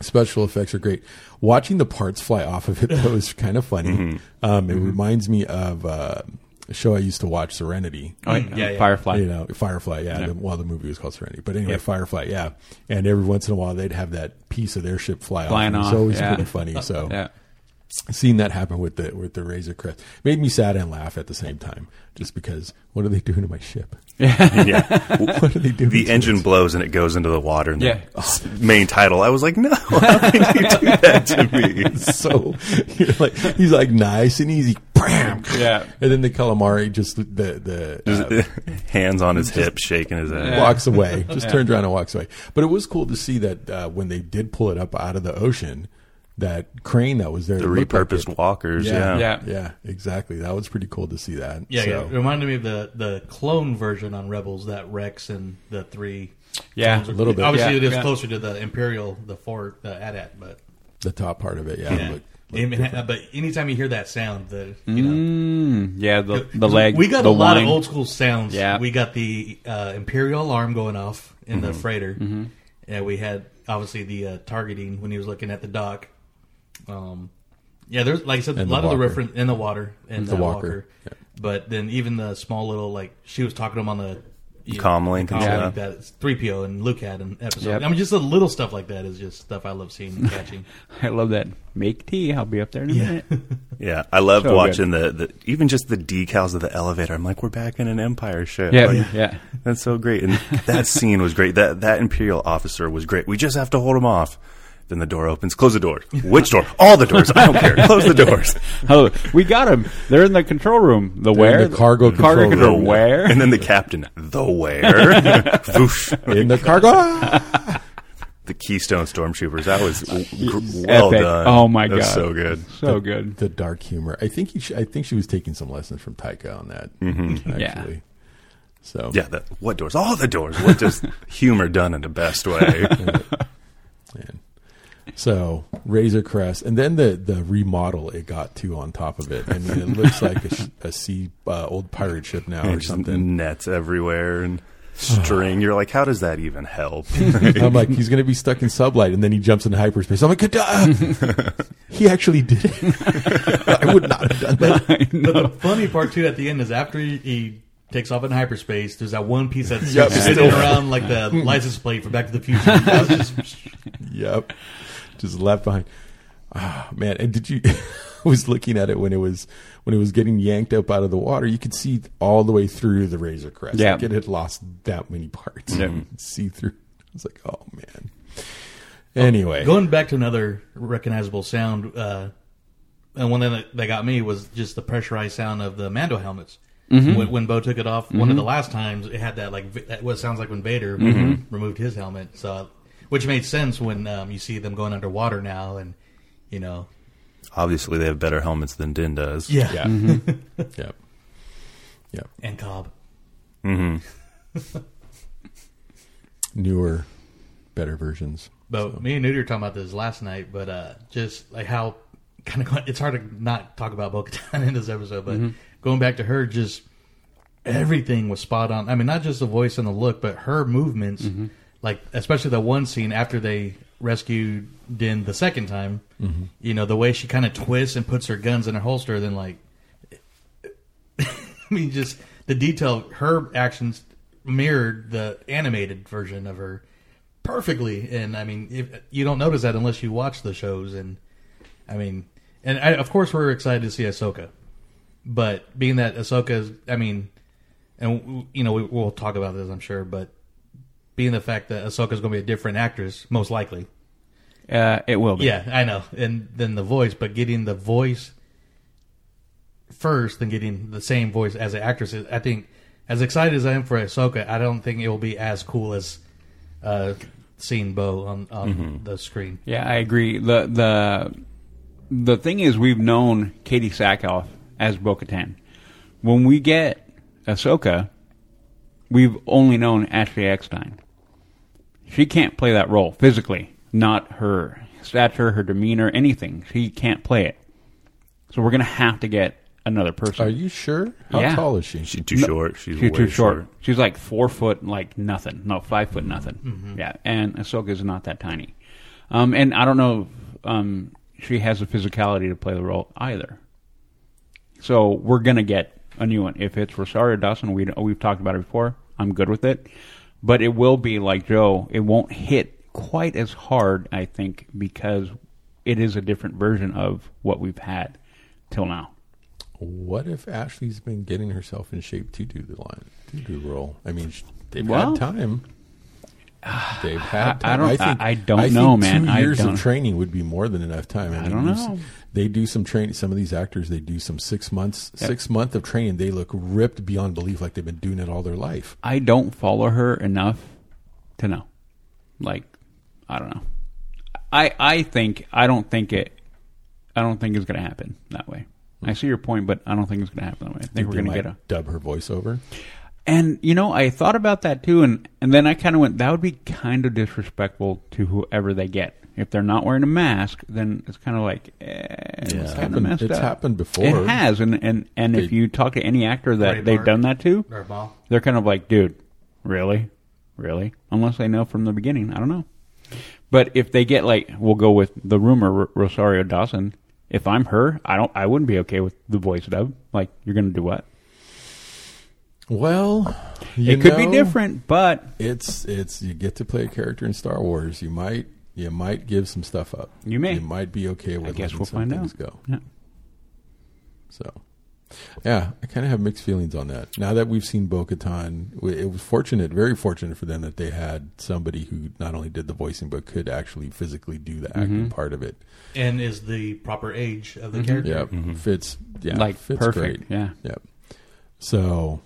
Special effects are great. Watching the parts fly off of it though is kind of funny. Um, it reminds me of uh, show I used to watch, Serenity. Oh, Mm, yeah, yeah. Firefly. You know, Firefly, yeah. Yeah. The, well, the movie was called Serenity, but anyway, Yeah. Firefly, yeah. And every once in a while, they'd have that piece of their ship fly Flying off. off, It's always yeah. pretty funny. So Yeah. seeing that happen with the with the Razor Crest made me sad and laugh at the same time, just because what are they doing to my ship? yeah. yeah. What are they doing? The to engine it? blows and it goes into the water. And Yeah. the main title. I was like, no, how can you do that to me? so you're like he's like nice and easy, bam. Yeah. And then the calamari just the the Just, uh, hands on his hip, shaking his head. walks away, just turns around and walks away. But it was cool to see that uh, when they did pull it up out of the ocean, that crane that was there, The it looked like repurposed walkers. Yeah. Yeah. Yeah. Yeah, exactly. That was pretty cool to see that. Yeah, So- yeah. It reminded me of the the clone version on Rebels that Rex and the three. Yeah. clones A little bit. Obviously, Yeah, it is yeah. closer to the Imperial, the four, the AT-AT, but the top part of it. Yeah, yeah. looked- I different. but anytime you hear that sound, the you know. Mm, yeah, the the leg. We got the a lot wine. of old school sounds. Yeah. We got the uh, Imperial alarm going off in Mm-hmm. the freighter. And we had obviously the uh, targeting when he was looking at the dock. Um, yeah, there's like I said, And a the lot of the walker. reference in the water and The the walker. walker. Yeah. But then even the small little like she was talking to him on the you know, Comm link and comm stuff. link that three PO and Luke had an episode. Yep. I mean, just the little stuff like that is just stuff I love seeing and catching. I love that. Make tea. I'll be up there in a Yeah. minute. Yeah, I loved So watching the, the even just the decals of the elevator. I'm like, we're back in an Empire ship. Yeah, Like, yeah. that's so great. And that scene was great. That that Imperial officer was great. We just have to hold him off. Then the door opens. Close the door. Which door? All the doors. I don't care. Close the doors. Oh, we got him. They're in the control room. The They're where? in the cargo cargo control control. room. Where? And then the captain. The where? Whoosh. in the cargo. the Keystone Stormtroopers. That was gr- well Epic. done. Oh my That was God. so good. so good. the dark humor. I think he. Sh- I think she was taking some lessons from Taika on that. Mm-hmm. Yeah. Actually. So Yeah, the, what doors? All the doors. What just humor done in the best way. Man. So Razor Crest, and then the the remodel it got to on top of it. I mean, it looks like a, a sea uh, old pirate ship now or And just something. Nets everywhere and string. You're like, how does that even help? I'm like, he's going to be stuck in sublight, and then he jumps into hyperspace. I'm like, "Duh." he actually did it. I would not have done that. But the funny part too at the end is after he, he takes off in hyperspace, there's that one piece that's Yep. spinning around like the license plate for Back to the Future. Yep, just left behind. Ah, man, and did you? I was looking at it when it was when it was getting yanked up out of the water. You could see all the way through the Razor Crest. Yeah. like it had lost that many parts. Yeah. See through. I was like, oh man. Anyway, Going back to another recognizable sound, uh, and one thing that, that got me was just the pressurized sound of the Mando helmets. When, when Bo took it off, one of the last times it had that like that what sounds like when Vader removed his helmet. So, which made sense when um, you see them going underwater now, and you know, Obviously, they have better helmets than Din does. yeah, yep, yep. and Cobb. hmm Newer, better versions. But me and Nudie were talking about this last night, but uh, just like how kind of it's hard to not talk about Bo Katan in this episode, but going back to her, just everything was spot on. I mean, not just the voice and the look, but her movements, like especially the one scene after they rescued Din the second time. Mm-hmm. You know, the way she kind of twists and puts her guns in her holster, then like, I mean, just the detail. Her actions mirrored the animated version of her perfectly. And I mean, if, you don't notice that unless you watch the shows. And I mean, and I, of course we're excited to see Ahsoka, but being that Ahsoka's, I mean, and you know we, we'll talk about this, I'm sure, but being the fact that Ahsoka's going to be a different actress, most likely. Uh, it will be. Yeah, I know, and then the voice, but getting the voice first, than getting the same voice as the actress. I think, as excited as I am for Ahsoka, I don't think it will be as cool as uh, seeing Bo on on the screen. Yeah, I agree. the the The thing is, we've known Katee Sackhoff as Bo-Katan. When we get Ahsoka, we've only known Ashley Eckstein. She can't play that role physically, not her stature, her demeanor, anything. She can't play it. So we're gonna have to get another person. Are you sure? How Yeah. tall is she? She's too short. She's, She's way too short. She's like four foot, like nothing. No, five foot, nothing. Mm-hmm. Yeah, and Ahsoka's not that tiny. Um, and I don't know if um, she has the physicality to play the role either. So we're gonna get a new one. If it's Rosario Dawson, we we've talked about it before. I'm good with it, but it will be like Joe. It won't hit quite as hard, I think, because it is a different version of what we've had till now. What if Ashley's been getting herself in shape to do the line, to do the role? I mean, they've Well- had time. They've had. I- I don't- I- I don't think know, man. Two I years don't- of training would be more than enough time. I don't you s- know. They do some training. Some of these actors, they do some six months, Yep. six month of training. They look ripped beyond belief, like they've been doing it all their life. I don't follow her enough to know. Like, I don't know. I I think I don't think it. I don't think it's going to happen that way. I see your point, but I don't think it's going to happen that way. I think we're going to get a. dub her voiceover. And you know, I thought about that too, and and then I kind of went, that would be kind of disrespectful to whoever they get. If they're not wearing a mask, then it's kind of like, eh, it's kind happened- messed it's up. happened before. It has, and and and if you talk to any actor that Ray they've Park. done that to, they're kind of like, dude, really, really? Unless they know from the beginning, I don't know. But if they get like, we'll go with the rumor, R- Rosario Dawson. If I'm her, I don't, I wouldn't be okay with the voice dub. Like, you're going to do what? Well, you it could be different, but It's it's you get to play a character in Star Wars. You might you might give some stuff up. You may. You might be okay with. I guess letting we'll some find things out. Go. Yeah. So, yeah, I kind of have mixed feelings on that. Now that we've seen Bo Katan, it was fortunate, very fortunate for them that they had somebody who not only did the voicing but could actually physically do the acting Mm-hmm. part of it. And is the proper age of the character. Yeah, fits. Yeah, Like, fits perfect, Great. yeah. Yep. So,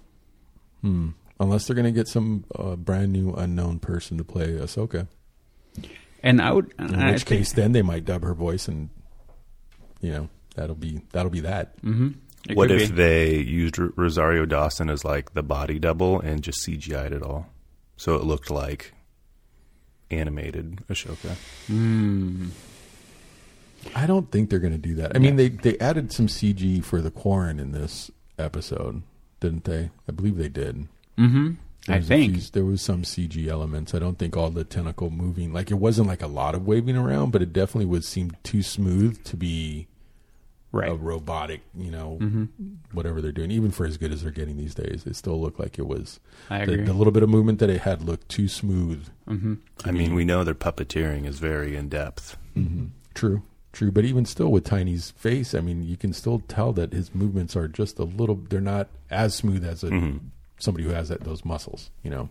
hmm, unless they're going to get some uh, brand new unknown person to play Ahsoka, and I would, in and I which think- case then they might dub her voice, and you know that'll be that'll be that. Mhm. What if be. they used Rosario Dawson as like the body double and just CGI'd it all, so it looked like animated Ashoka? I don't think they're going to do that. I mean, they they added some CG for the Quarren in this episode, didn't they? I believe they did. Mm-hmm. I think. few- there was some CG elements. I don't think all the tentacle moving like it wasn't like a lot of waving around, but it definitely would seem too smooth to be Right. a robotic. You know, Mm-hmm. whatever they're doing, even for as good as they're getting these days, it still looked like it was. I the, agree. the little bit of movement that it had looked too smooth. mm-hmm. I mean, we know their puppeteering is very in depth. True, true. But even still, with Tiny's face, I mean, you can still tell that his movements are just a little. They're not as smooth as a, mm-hmm. somebody who has that, those muscles. You know,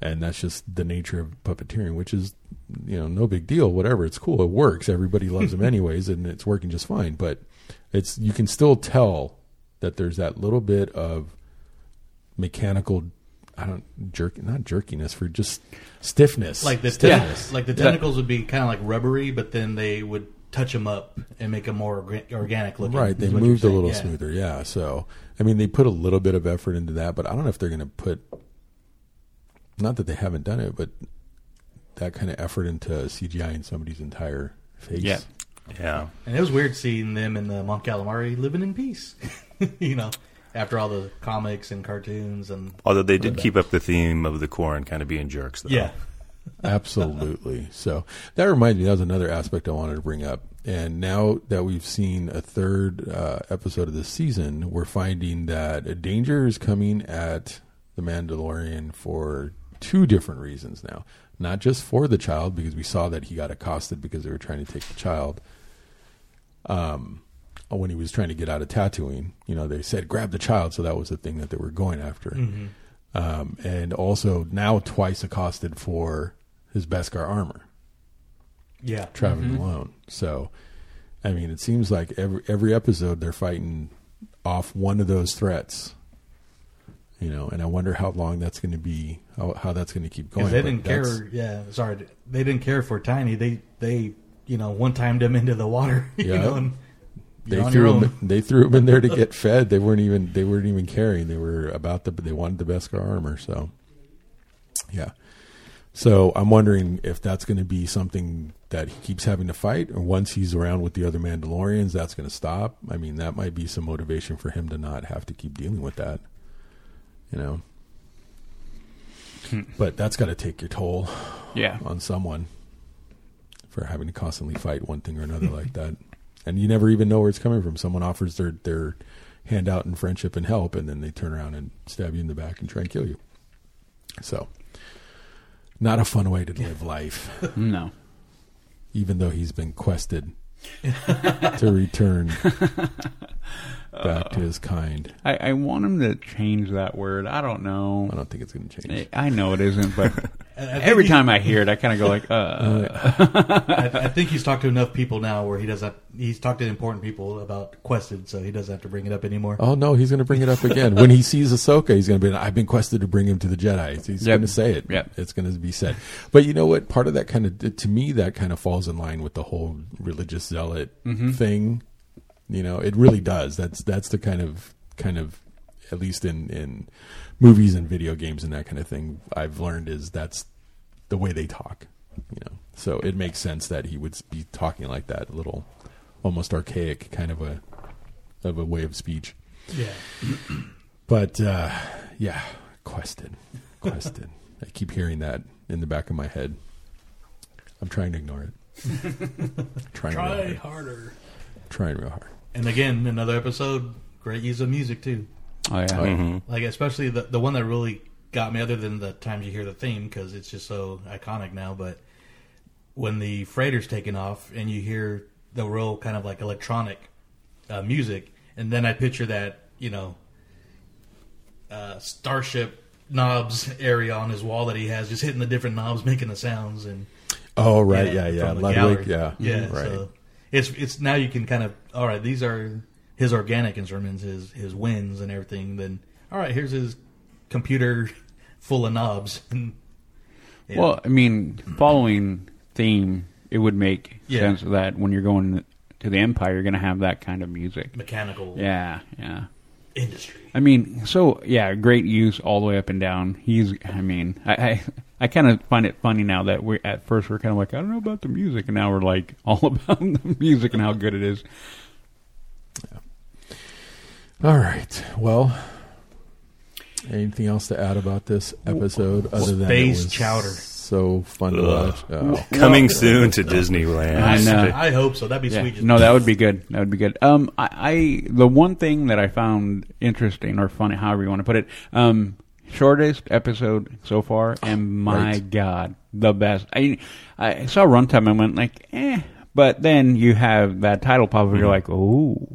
and that's just the nature of puppeteering, which is, you know, no big deal. Whatever, it's cool. It works. Everybody loves them anyways, and it's working just fine. But it's you can still tell that there's that little bit of mechanical. I don't jerk, not jerkiness for just stiffness, Like the stiffness. like the tentacles would be kind of like rubbery, but then they would touch them up and make them more orga- organic looking. Right, they is what you're moved a little yeah. smoother, yeah. So, I mean, they put a little bit of effort into that, but I don't know if they're going to put. Not that they haven't done it, but that kind of effort into CGI in somebody's entire face. Yeah. Yeah, And it was weird seeing them in the Mon Calamari living in peace. you know, after all the comics and cartoons and although they did keep up the theme of the Quarren kind of being jerks. Though. yeah, Absolutely. so that reminds me, that was another aspect I wanted to bring up. And now that we've seen a third uh, episode of this season, we're finding that a danger is coming at the Mandalorian for two different reasons now. Not just for the child, because we saw that he got accosted because they were trying to take the child. Um, Uh, when he was trying to get out of Tatooine, you know, they said grab the child, so that was the thing that they were going after mm-hmm. um, and also now twice accosted for his Beskar armor, yeah. traveling mm-hmm. alone. So, I mean, it seems like every every episode they're fighting off one of those threats. You know, and I wonder how long that's going to be, how, how that's going to keep going. They didn't care. Yeah, sorry, they didn't care for Tiny. They they you know one timed him into the water. You Yeah. know, and you're on threw him. They threw him in there to get fed. They weren't even. They weren't even caring. They were about the. They wanted the Beskar armor. So, yeah. So I'm wondering if that's going to be something that he keeps having to fight, or once he's around with the other Mandalorians, that's going to stop. I mean, that might be some motivation for him to not have to keep dealing with that. You know. Hmm. But that's got to take your toll Yeah. on someone for having to constantly fight one thing or another like that. And you never even know where it's coming from. Someone offers their their hand out in friendship and help, and then they turn around and stab you in the back and try and kill you. So, not a fun way to live life, No. even though he's been quested to return back to his kind. I, I want him to change that word. I don't know. I don't think it's going to change. I know it isn't, but I- I every time I hear it, I kind of go like, uh, I, I think he's talked to enough people now where he doesn't. He's talked to important people about Quested, so he doesn't have to bring it up anymore. Oh no, he's going to bring it up again when he sees Ahsoka. He's going to be. I've been quested to bring him to the Jedi. He's Yep. going to say it. Yep. It's going to be said. But you know what? Part of that kind of to me that kind of falls in line with the whole religious zealot thing. You know, it really does. That's that's the kind of kind of at least in in movies and video games and that kind of thing. I've learned is that's the way they talk. You know, so it makes sense that he would be talking like that, a little almost archaic kind of a of a way of speech. Yeah, But uh, yeah, quested, quested. I keep hearing that in the back of my head. I'm trying to ignore it. trying real hard. harder. Trying real hard. And again, another episode. Great use of music too. Oh yeah. Mm-hmm. Like especially the the one that really got me, other than the times you hear the theme because it's just so iconic now. But when the freighter's taking off and you hear the real kind of like electronic uh, music, and then I picture that you know uh, starship knobs area on his wall that he has, just hitting the different knobs, making the sounds, and Oh right, yeah, yeah. from the Ludwig, gallery. yeah, yeah. right. So it's it's now you can kind of all right. These are his organic instruments, his his winds and everything. Then all right, here's his computer full of knobs. And, yeah. Well, I mean, following theme, it would make Yeah. sense that when you're going to the Empire, you're going to have that kind of music. mechanical Yeah, yeah. industry. I mean, so yeah, great use all the way up and down. He's, I mean, I, I, I kind of find it funny now that we at first we're kind of like, I don't know about the music, and now we're like all about the music and how good it is. All right. Well, anything else to add about this episode other than it Space chowder. So fun to watch. Oh. Coming soon to Disneyland. I know. I hope so. That'd be Yeah. sweet. No, that would be good. That would be good. Um, I, I the one thing that I found interesting or funny, however you want to put it, um, shortest episode so far, and my Right. god, the best. I I saw runtime and went like, eh, but then you have that title pop up, you're like, oh,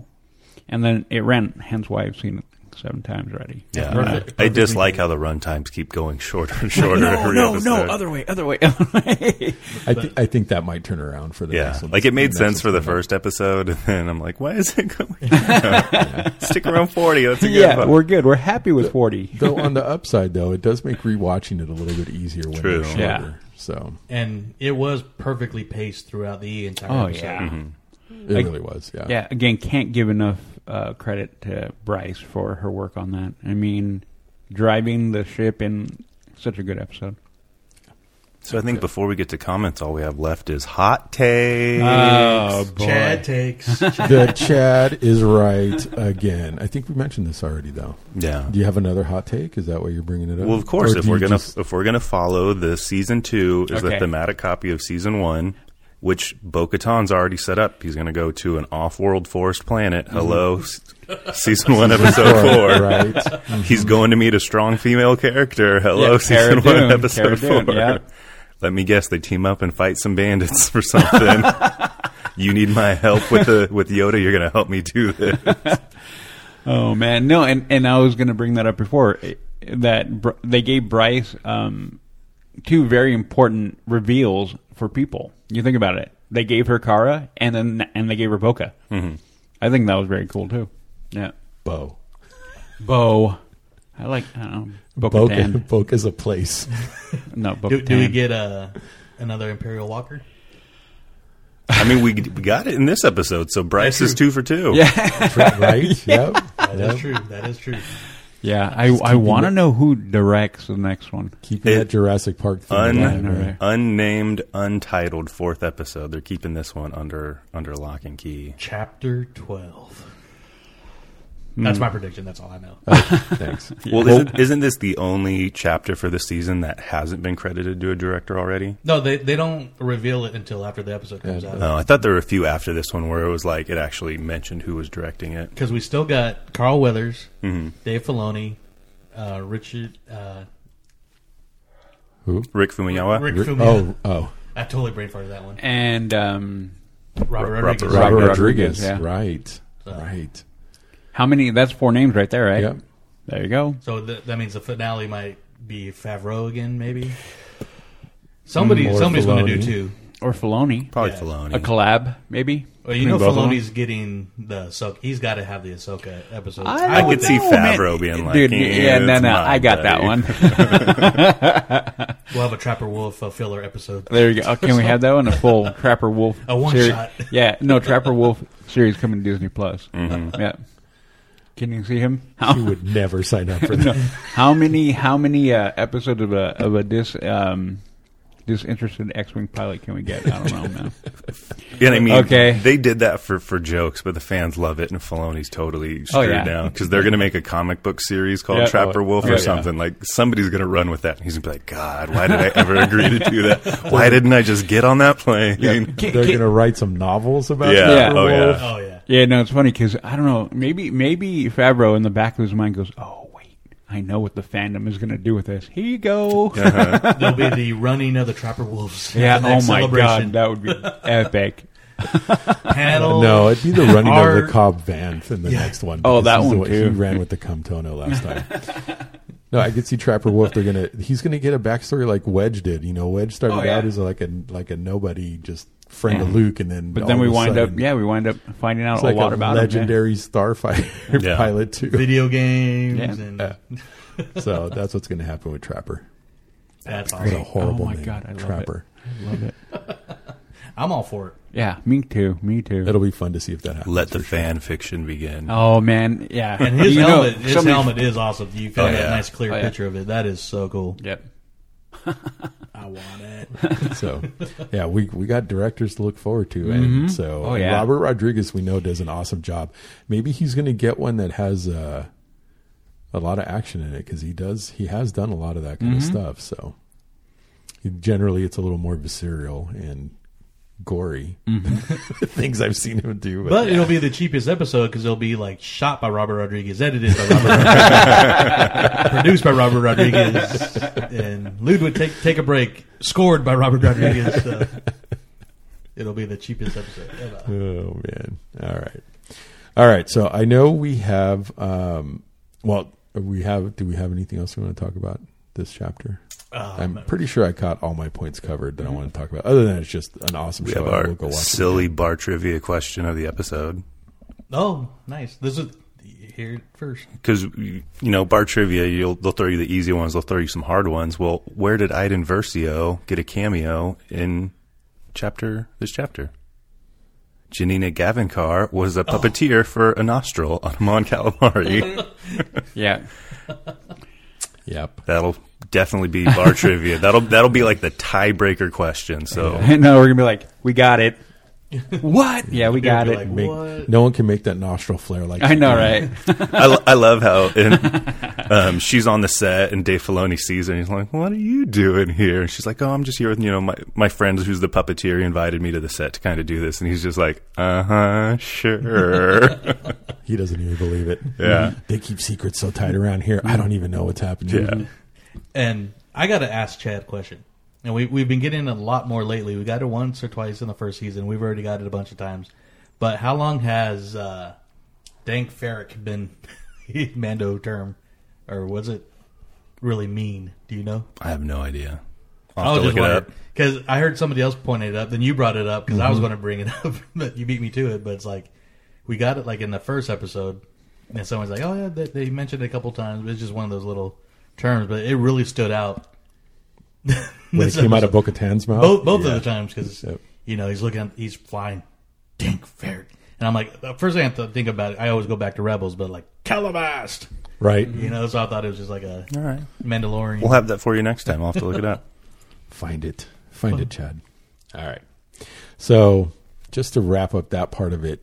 and then it ran. Hence why I've seen it seven times already. Yeah, Perfect- I, I dislike how the run times keep going shorter and shorter. no, every no, episode. no, other way, other way. other way. I think I think that might turn around for the Yeah, next one. like it made next sense for the first episode, and then I'm like, why is it going? Stick around forty. That's a good yeah, one. we're good. We're happy with forty. Though on the upside, though, it does make rewatching it a little bit easier when True. they're shorter. Yeah. So and it was perfectly paced throughout the entire Oh episode. yeah. Mm-hmm. it Like- really was. Yeah. Yeah, again, can't give enough uh, credit to Bryce for her work on that. I mean, driving the ship in such a good episode. So I think before we get to comments, all we have left is hot takes. Oh, Chad takes. the Chad is right again. I think we mentioned this already, though. yeah. Do you have another hot take? Is that why you're bringing it up? Well, of course, Or if we're gonna just- if we're gonna follow the season two is the thematic copy of season one, which Bo Katan's already set up. He's gonna go to an off-world forest planet. Hello, s- season one, episode four. right? He's going to meet a strong female character. Hello, Yeah, season Cara one, Dune, episode Cara Dune, four. yeah. Let me guess, they team up and fight some bandits for something. you need my help with the with Yoda. You're gonna help me do this. Oh man, no, and and I was going to bring that up before eh, that Br- they gave Bryce um, two very important reveals for people. You think about it, they gave her Cara, and then and they gave her Boca. Mm-hmm. I think that was very cool too. Yeah, Bo. Bo. I like I don't know Boca, Bo-Katan. Boca's a place. No, Bo do, do we get uh, another Imperial Walker? I mean, we we got it in this episode, so Bryce is two for two. Yeah, right? Yep. That is Yep. true. That is true. Yeah. I I want to know who directs the next one. Keeping It- that Jurassic Park thing Un- alive, Right, right? right. unnamed, untitled fourth episode. They're keeping this one under under lock and key. Chapter twelve. That's my prediction. That's all I know. Thanks. Well, isn't, isn't this the only chapter for the season that hasn't been credited to a director already? No, they they don't reveal it until after the episode comes out. No, I thought there were a few after this one where it was like it actually mentioned who was directing it. Because we still got Carl Weathers, Mm-hmm. Dave Filoni, uh, Richard, uh, Who? Rick Famuyiwa. Rick Rick- Fumiya. Oh, oh. I totally brain farted that one. And um, Robert Robert Rodriguez. Robert Robert Rodriguez, Rodriguez. yeah. Right. So- Right. How many? That's four names right there, right? Yep. There you go. So th- that means the finale might be Favreau again, maybe. Somebody, Or somebody's going to do Filoni. two. Or Filoni. Probably Yeah. Filoni. A collab, maybe. Well, you know, Between both of them? Filoni's getting the Ahsoka. He's got to have the Ahsoka episode. I I don't could see know, man. Favreau being like, Dude, "Yeah, yeah, no, it's no, mine, I got that buddy." one. We'll have a Trapper Wolf uh, filler episode. There you go. Oh, Can we have that one? A full Trapper Wolf A one series? shot. Yeah, no Trapper Wolf series coming to Disney Plus. Mm-hmm. Yeah. Can you see him? He How, would never sign up for that. how many how many uh, episodes of a of a dis um disinterested X-wing pilot can we get? I don't know, man. Yeah, I mean, Okay. they did that for, for jokes, but the fans love it, and Filoni's totally Oh, screwed yeah. down because they're going to make a comic book series called Yeah. Trapper Oh, Wolf or yeah. something. Like somebody's going to run with that, and he's going to be like, "God, why did I ever agree to do that? Why didn't I just get on that plane?" Can- They're going to write some novels about Yeah. Trapper Oh, yeah. Wolf. Oh yeah. Yeah, no, it's funny because I don't know. Maybe maybe Favreau in the back of his mind goes, "Oh wait, I know what the fandom is going to do with this. Here you go." Uh-huh. Yeah. There'll be the running of the Trapper Wolves. the oh my god, that would be epic. panel. No, it'd be the running of the Cobb Vanth in the Yeah. next one. Oh, because that he's the one, He ran with the Cumtono last time. no, I could see Trapper Wolf. They're gonna. He's gonna get a backstory like Wedge did. You know, Wedge started Oh, yeah. out as like a like a nobody, just friend Yeah. of Luke, and then But then we of a wind up, yeah, we wind up finding out it's a like lot a about him. yeah. legendary starfighter Yeah. pilot too. video games Yeah. and Yeah. so that's what's gonna happen with Trapper. that's awesome. What a horrible Oh my name, God, I love it. Trapper. I love it. I'm all for it. Yeah, me too. Me too. It'll be fun to see if that happens. Let the for sure. fan fiction begin. Oh man, yeah. And his You know, helmet, his somebody- helmet is awesome. You got Oh, that yeah. nice clear Oh, yeah. picture of it. That is so cool. Yep. I want it. So, yeah, we we got directors to look forward to, and so Oh, yeah. Robert Rodriguez we know does an awesome job. Maybe he's going to get one that has uh, a lot of action in it because he does he has done a lot of that kind of stuff. So, generally, it's a little more visceral and gory things I've seen him do. But, But it'll be the cheapest episode because it'll be like shot by Robert Rodriguez, edited by Robert Rodriguez, produced by Robert Rodriguez, and Lude would take take a break, scored by Robert Rodriguez. So it'll be the cheapest episode. ever. Oh man! All right, all right. So I know we have. Um, well, we have. Do we have anything else we want to talk about this chapter? Oh, I'm pretty sure I caught all my points covered that I mm-hmm. want to talk about. Other than it's just an awesome We show. have our we'll go watch silly bar trivia question of the episode. Oh, nice. This is here first. Because you know, bar trivia, you'll they'll throw you the easy ones, they'll throw you some hard ones. Well, where did Iden Versio get a cameo in chapter this chapter? Janina Gavankar was a oh. puppeteer for a nostril on Mon Calamari. Yeah. Yep. That'll definitely be bar trivia. That'll that'll be like the tiebreaker question. So no, we're gonna be like, we got it. what? Yeah, we got it. like, Make, What? no one can make that nostril flare like I know, right? I, I love how in, um, she's on the set and Dave Filoni sees her and he's like, "What are you doing here?" And she's like, "Oh, I'm just here with you know my my friend who's the puppeteer. He invited me to the set to kind of do this." And he's just like, "Uh huh, sure." He doesn't even believe it. Yeah. They keep secrets so tight around here. I don't even know what's happening. yeah, And I got to ask Chad a question. And we, we've been getting a lot more lately. We got it once or twice in the first season. We've already got it a bunch of times. But how long has uh, Dank Farrik been Mando term? Or was it really mean? Do you know? I have no idea. I'll I was just look it wondering. up. Because I heard somebody else point it up. Then you brought it up because I was going to bring it up. But you beat me to it. But it's like, we got it like in the first episode. And someone's like, oh, yeah, they, they mentioned it a couple times. It's just one of those little terms. But it really stood out. When it This came out of episode. Bo Katan's mouth. both both Yeah. of the times because Yep. you know he's looking at he's flying dink ferret and I'm like the first thing I have to think about it I always go back to Rebels but like karabast Right. you know so I thought it was just like a All right, Mandalorian we'll have that for you next time. I'll have to look it up. Find it. Find it, Chad. All right. So, just to wrap up that part of it,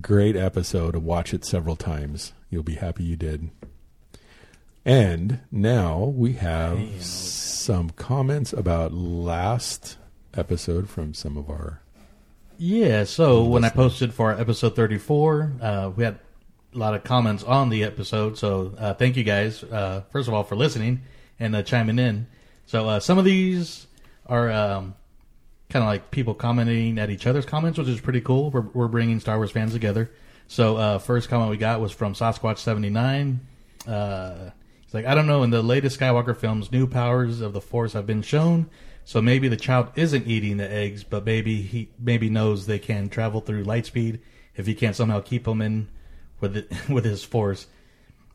Great episode. Watch it several times. You'll be happy you did. And now we have some comments about last episode from some of our. Yeah, so when I posted for episode 34, uh, we had a lot of comments on the episode. So uh, thank you guys, uh, first of all, for listening and uh, chiming in. So uh, some of these are um, kind of like people commenting at each other's comments, which is pretty cool. We're, we're bringing Star Wars fans together. So uh, first comment we got was from Sasquatch79. He's like, I don't know, in the latest Skywalker films, new powers of the Force have been shown. So maybe the child isn't eating the eggs, but maybe he maybe knows they can travel through light speed if he can't somehow keep them in with it, with his force.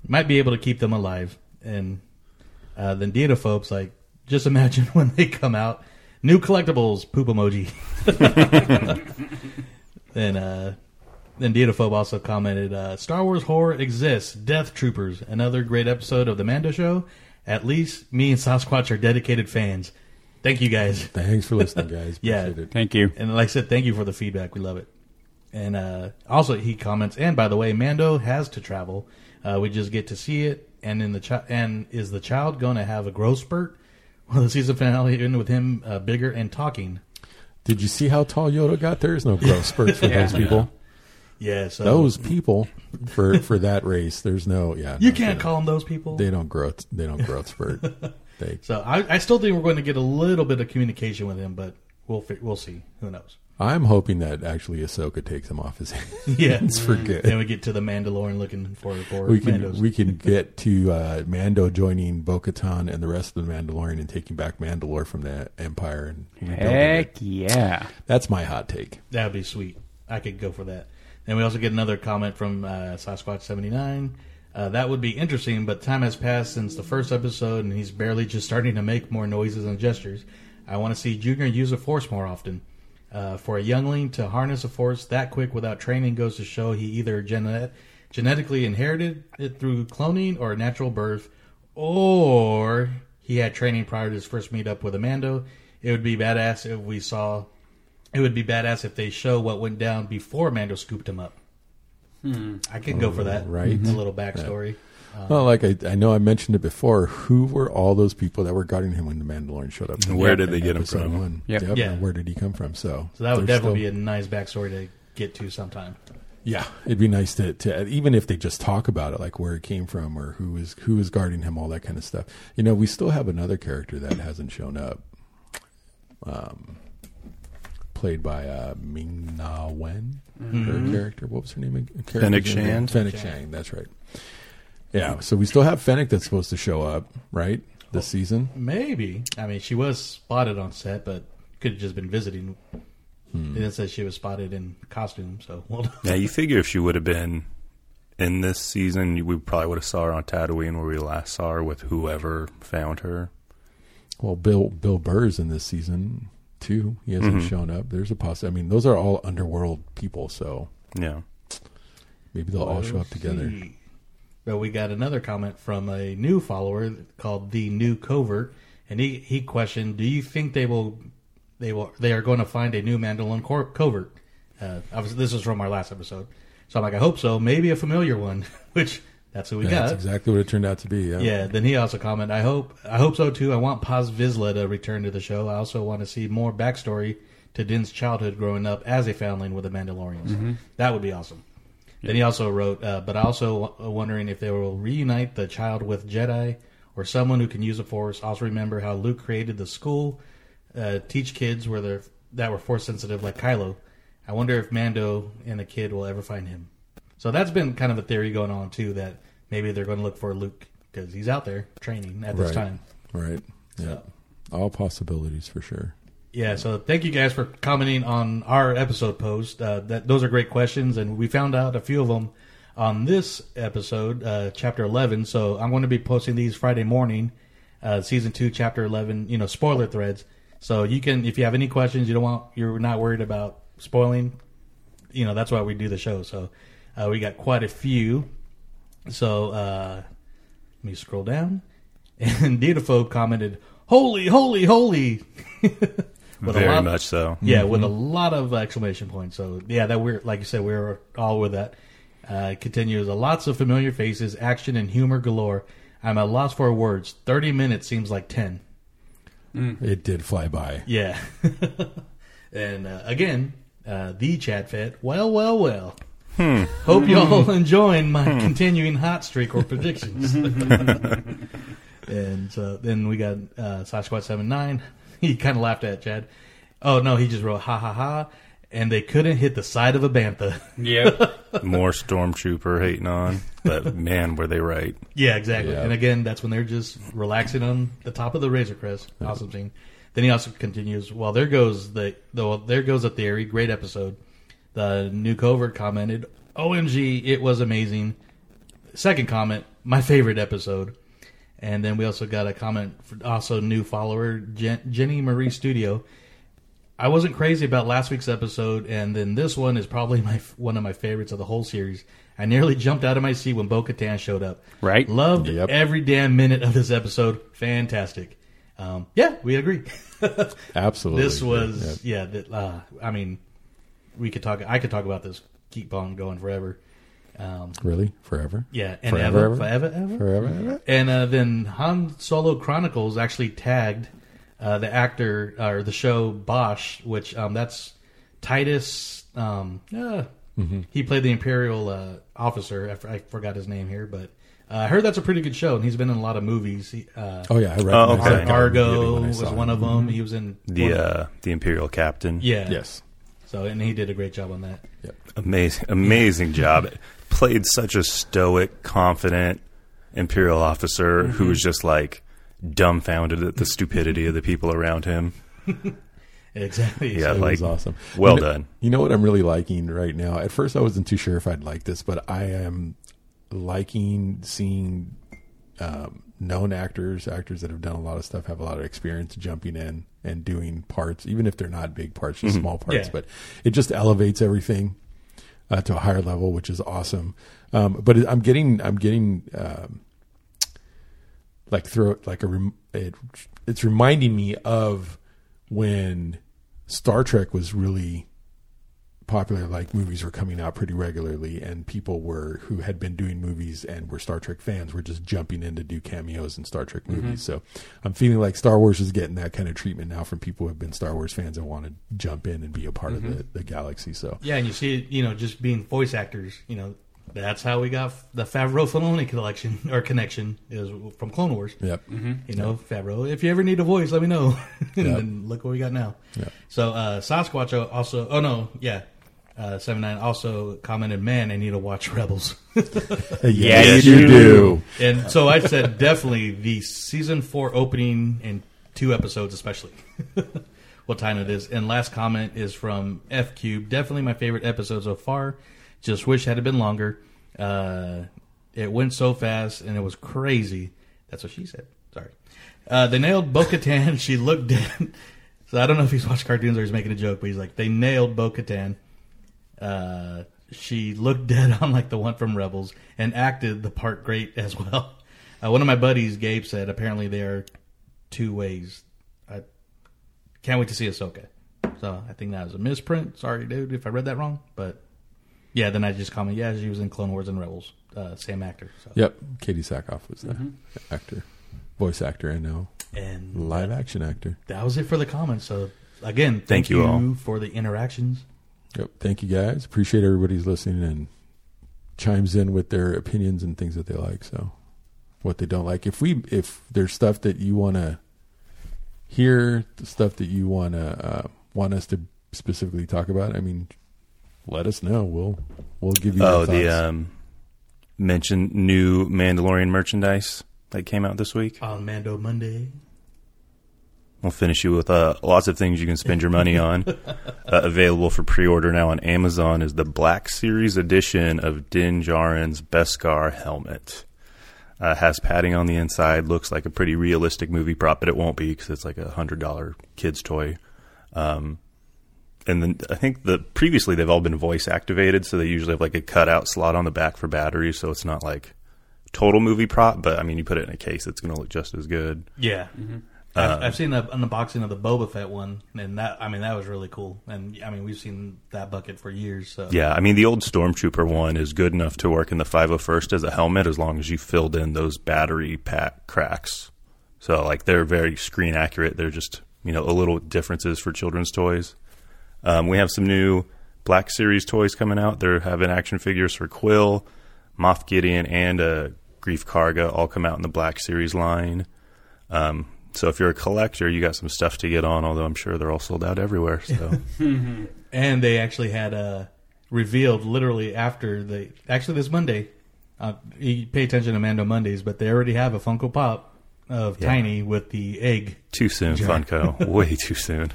Might be able to keep them alive. And uh, then Dietophobe's like, just imagine when they come out, new collectibles, poop emoji. then uh, then Dietophobe also commented, uh, Star Wars horror exists. Death Troopers, another great episode of the Mando Show. At least me and Sasquatch are dedicated fans. Thank you guys. Thanks for listening, guys. Yeah. Appreciate it. Thank you. And like I said, thank you for the feedback. We love it. And uh, also, he comments, and by the way, Mando has to travel. Uh, we just get to see it. And in the chi- and is the child going to have a growth spurt? Well, the season finale end with him uh, bigger and talking? Did you see how tall Yoda got? There's no growth spurt for Yeah. those people. Yeah. So Those people for for that race. There's no yeah. you no, can't call them those people. They don't growth. They don't growth spurt. They. So I, I still think we're going to get a little bit of communication with him, but we'll we'll see. Who knows? I'm hoping that actually Ahsoka takes him off his hands Yeah. It's for good. Then we get to the Mandalorian looking for for we can Mandos. we can get to uh, Mando joining Bo-Katan and the rest of the Mandalorian and taking back Mandalore from the Empire and Heck it. yeah. That's my hot take. That would be sweet. I could go for that. And we also get another comment from uh, Sasquatch seventy nine. Uh, that would be interesting, but time has passed since the first episode, and he's barely just starting to make more noises and gestures. I want to see Junior use a force more often. Uh, for a youngling to harness a force that quick without training goes to show he either genet- genetically inherited it through cloning or natural birth, or he had training prior to his first meetup with Amando. It would be badass if we saw it would be badass if they show what went down before Mando scooped him up. I could go for that. Right. A little backstory. well, like I, I know I mentioned it before. Who were all those people that were guarding him when the Mandalorian showed up? Where did they get him from? One. Yep. Yeah. Where did he come from? So, So that would definitely still- be a nice backstory to get to sometime. Yeah, it'd be nice to, to even if they just talk about it, like where it came from or who is who is guarding him, all that kind of stuff. You know, we still have another character that hasn't shown up, um, played by uh, Ming Na Wen. Her character, what was her name? ag- character's Fennec name? Shand. Fennec Shand. That's right. Yeah, so we still have Fennec that's supposed to show up, right? This season. Maybe. I mean, she was spotted on set, but could have just been visiting. Hmm. It didn't say she was spotted in costume, so well, Yeah, you figure if she would have been in this season, we probably would have saw her on Tatooine where we last saw her with whoever found her. Well, Bill Bill Burr's in this season too. He hasn't Mhm. shown up. There's a possi I mean, those are all underworld people, so Yeah. maybe they'll all show up together. see. But we got another comment from a new follower called the New Covert, and he he questioned, "Do you think they will they will they are going to find a new Mandalorian cor- covert?" Uh, obviously, this is from our last episode, so I'm like, I hope so. Maybe a familiar one, which that's who we That's got. exactly what it turned out to be. Yeah. Yeah. Then he also commented, "I hope I hope so too. I want Paz Vizsla to return to the show. I also want to see more backstory to Din's childhood growing up as a foundling with the Mandalorians. That would be awesome." Then he also wrote, uh, "But I also w- wondering if they will reunite the child with Jedi or someone who can use the Force. Also remember how Luke created the school, uh, teach kids where they're that were Force sensitive like Kylo. I wonder if Mando and the kid will ever find him." So that's been kind of a theory going on too that maybe they're going to look for Luke because he's out there training at this Right. time. Right. Yeah. So- All possibilities for sure. Yeah, so thank you guys for commenting on our episode post. Uh, that those are great questions, and we found out a few of them on this episode, uh, chapter eleven. So I'm going to be posting these Friday morning, uh, season two, chapter eleven. You know, spoiler threads. So you can, if you have any questions, you don't want, you're not worried about spoiling. You know, that's why we do the show. So uh, we got quite a few. So uh, let me scroll down, and Dietophobe commented, "Holy, holy, holy." with a Very lot, much so. Yeah, with a lot of exclamation points. So yeah, that we're like you said, we are all with that. Uh, continues. Lots of familiar faces, action and humor galore. I'm at loss for words. Thirty minutes seems like ten. It did fly by. Yeah. and uh, again, uh, the chat fed. Well, well, well. Hmm. Hope y'all hmm. enjoying my hmm. continuing hot streak or predictions. and so then we got uh, Sasquatch seven nine. He kind of laughed at Chad. Oh no, he just wrote ha ha ha. And they couldn't hit the side of a bantha. Yep. More stormtrooper hating on, but man, were they right? Yeah, exactly. Yeah. And again, that's when they're just relaxing on the top of the Razor Crest. Awesome scene. Then he also continues. Well, there goes the though. There goes a theory. Great episode. The new covert commented, "OMG, it was amazing." Second comment, my favorite episode. And then we also got a comment, for also new follower Jen, Jenny Marie Studio. I wasn't crazy about last week's episode, and then this one is probably my one of my favorites of the whole series. I nearly jumped out of my seat when Bo Katan showed up. Right? Loved Yep. every damn minute of this episode. Fantastic. Um, yeah, we agree. Absolutely. this was Yeah. yeah. that, uh, I mean, we could talk. I could talk about this. Keep on going forever. Um, really forever. yeah, and Forever, ever, ever? forever, ever. Forever. ever? And uh, then Han Solo Chronicles actually tagged uh, the actor or the show Bosch, which um, that's Titus. Um, uh, Mm-hmm. He played the Imperial uh, officer. I, f- I forgot his name here, but uh, I heard that's a pretty good show, and he's been in a lot of movies. He, uh, Oh yeah, I recognize Oh, that okay. Argo when I was one of them. He was in The uh, the Imperial Captain. yeah, Yes. So and he did a great job on that. Yep. amazing, amazing job. Played such a stoic, confident Imperial officer Mm-hmm. who was just like dumbfounded at the stupidity of the people around him. Exactly. Yeah, It like was awesome. well You know- done. You know what I'm really liking right now? At first, I wasn't too sure if I'd like this, but I am liking seeing um, known actors, actors that have done a lot of stuff, have a lot of experience jumping in and doing parts, even if they're not big parts, just small parts. Yeah. But it just elevates everything uh, to a higher level, which is awesome. Um, but it, I'm getting, I'm getting. Um, like throw it like a rem- it, it's reminding me of when Star Trek was really popular like movies were coming out pretty regularly and people were who had been doing movies and were Star Trek fans were just jumping in to do cameos in Star Trek movies. Mm-hmm. So I'm feeling like Star Wars is getting that kind of treatment now from people who have been Star Wars fans and want to jump in and be a part of mm-hmm. the, the galaxy. So Yeah, and you see, you know, just being voice actors, you know, that's how we got the Favreau Filoni collection or connection is from Clone Wars. yep. Mm-hmm. You know, Favreau, if you ever need a voice, let me know. and Yep. then look what we got now. Yep. So uh, Sasquatch also, oh no, yeah, uh, seven nine also commented, "Man, I need to watch Rebels." Yes, you you do. do. and so I said, definitely the season four opening and two episodes, especially. what time it is. And last comment is from F Cube. Definitely my favorite episode so far. Just wish it had been longer. Uh, it went so fast and it was crazy. That's what she said. Sorry. Uh, they nailed Bo Katan. she looked dead. so I don't know if he's watched cartoons or he's making a joke, but he's like, they nailed Bo Katan. Uh, she looked dead on like the one from Rebels and acted the part great as well. Uh, one of my buddies, Gabe, said apparently there are two ways. I can't wait to see Ahsoka. So I think that was a misprint. Sorry, dude, if I read that wrong. But yeah, then I just comment, yeah, she was in Clone Wars and Rebels. Uh, same actor. So. Yep. Katee Sackhoff was the actor, voice actor, and now And live that, action actor. that was it for the comments. So again, thank, Thank you all. for the interactions. Yep. Thank you guys. Appreciate everybody's listening and chimes in with their opinions and things that they like. So what they don't like. If we if there's stuff that you want to hear, the stuff that you want to uh, want us to specifically talk about, I mean, let us know. We'll we'll give you. Oh, the um, mentioned new Mandalorian merchandise that came out this week. On Mando Monday. We'll finish you with uh, lots of things you can spend your money on. uh, available for pre-order now on Amazon is the Black Series edition of Din Djarin's Beskar helmet. Uh, has padding on the inside. Looks like a pretty realistic movie prop, but it won't be because it's like a hundred dollar kid's toy. Um, and then I think the previously they've all been voice activated, so they usually have like a cutout slot on the back for batteries, so it's not like total movie prop. But I mean, you put it in a case, it's going to look just as good. Yeah. I've, I've seen a, an unboxing of the Boba Fett one, and that I mean that was really cool. And I mean we've seen that bucket for years. So Yeah, I mean the old Stormtrooper one is good enough to work in the 501st as a helmet as long as you filled in those battery pack cracks. So like they're very screen accurate. They're just you know a little differences for children's toys. Um, we have some new Black Series toys coming out. They're having action figures for Kuiil, Moff Gideon, and uh, Greef Karga all come out in the Black Series line. Um, so if you're a collector, you got some stuff to get on. Although I'm sure they're all sold out everywhere. So and they actually had uh, revealed literally after the actually this Monday. Uh, you pay attention to Mando Mondays, but they already have a Funko Pop of Yeah. Tiny with the egg. too soon, Jar. Funko. Way too soon.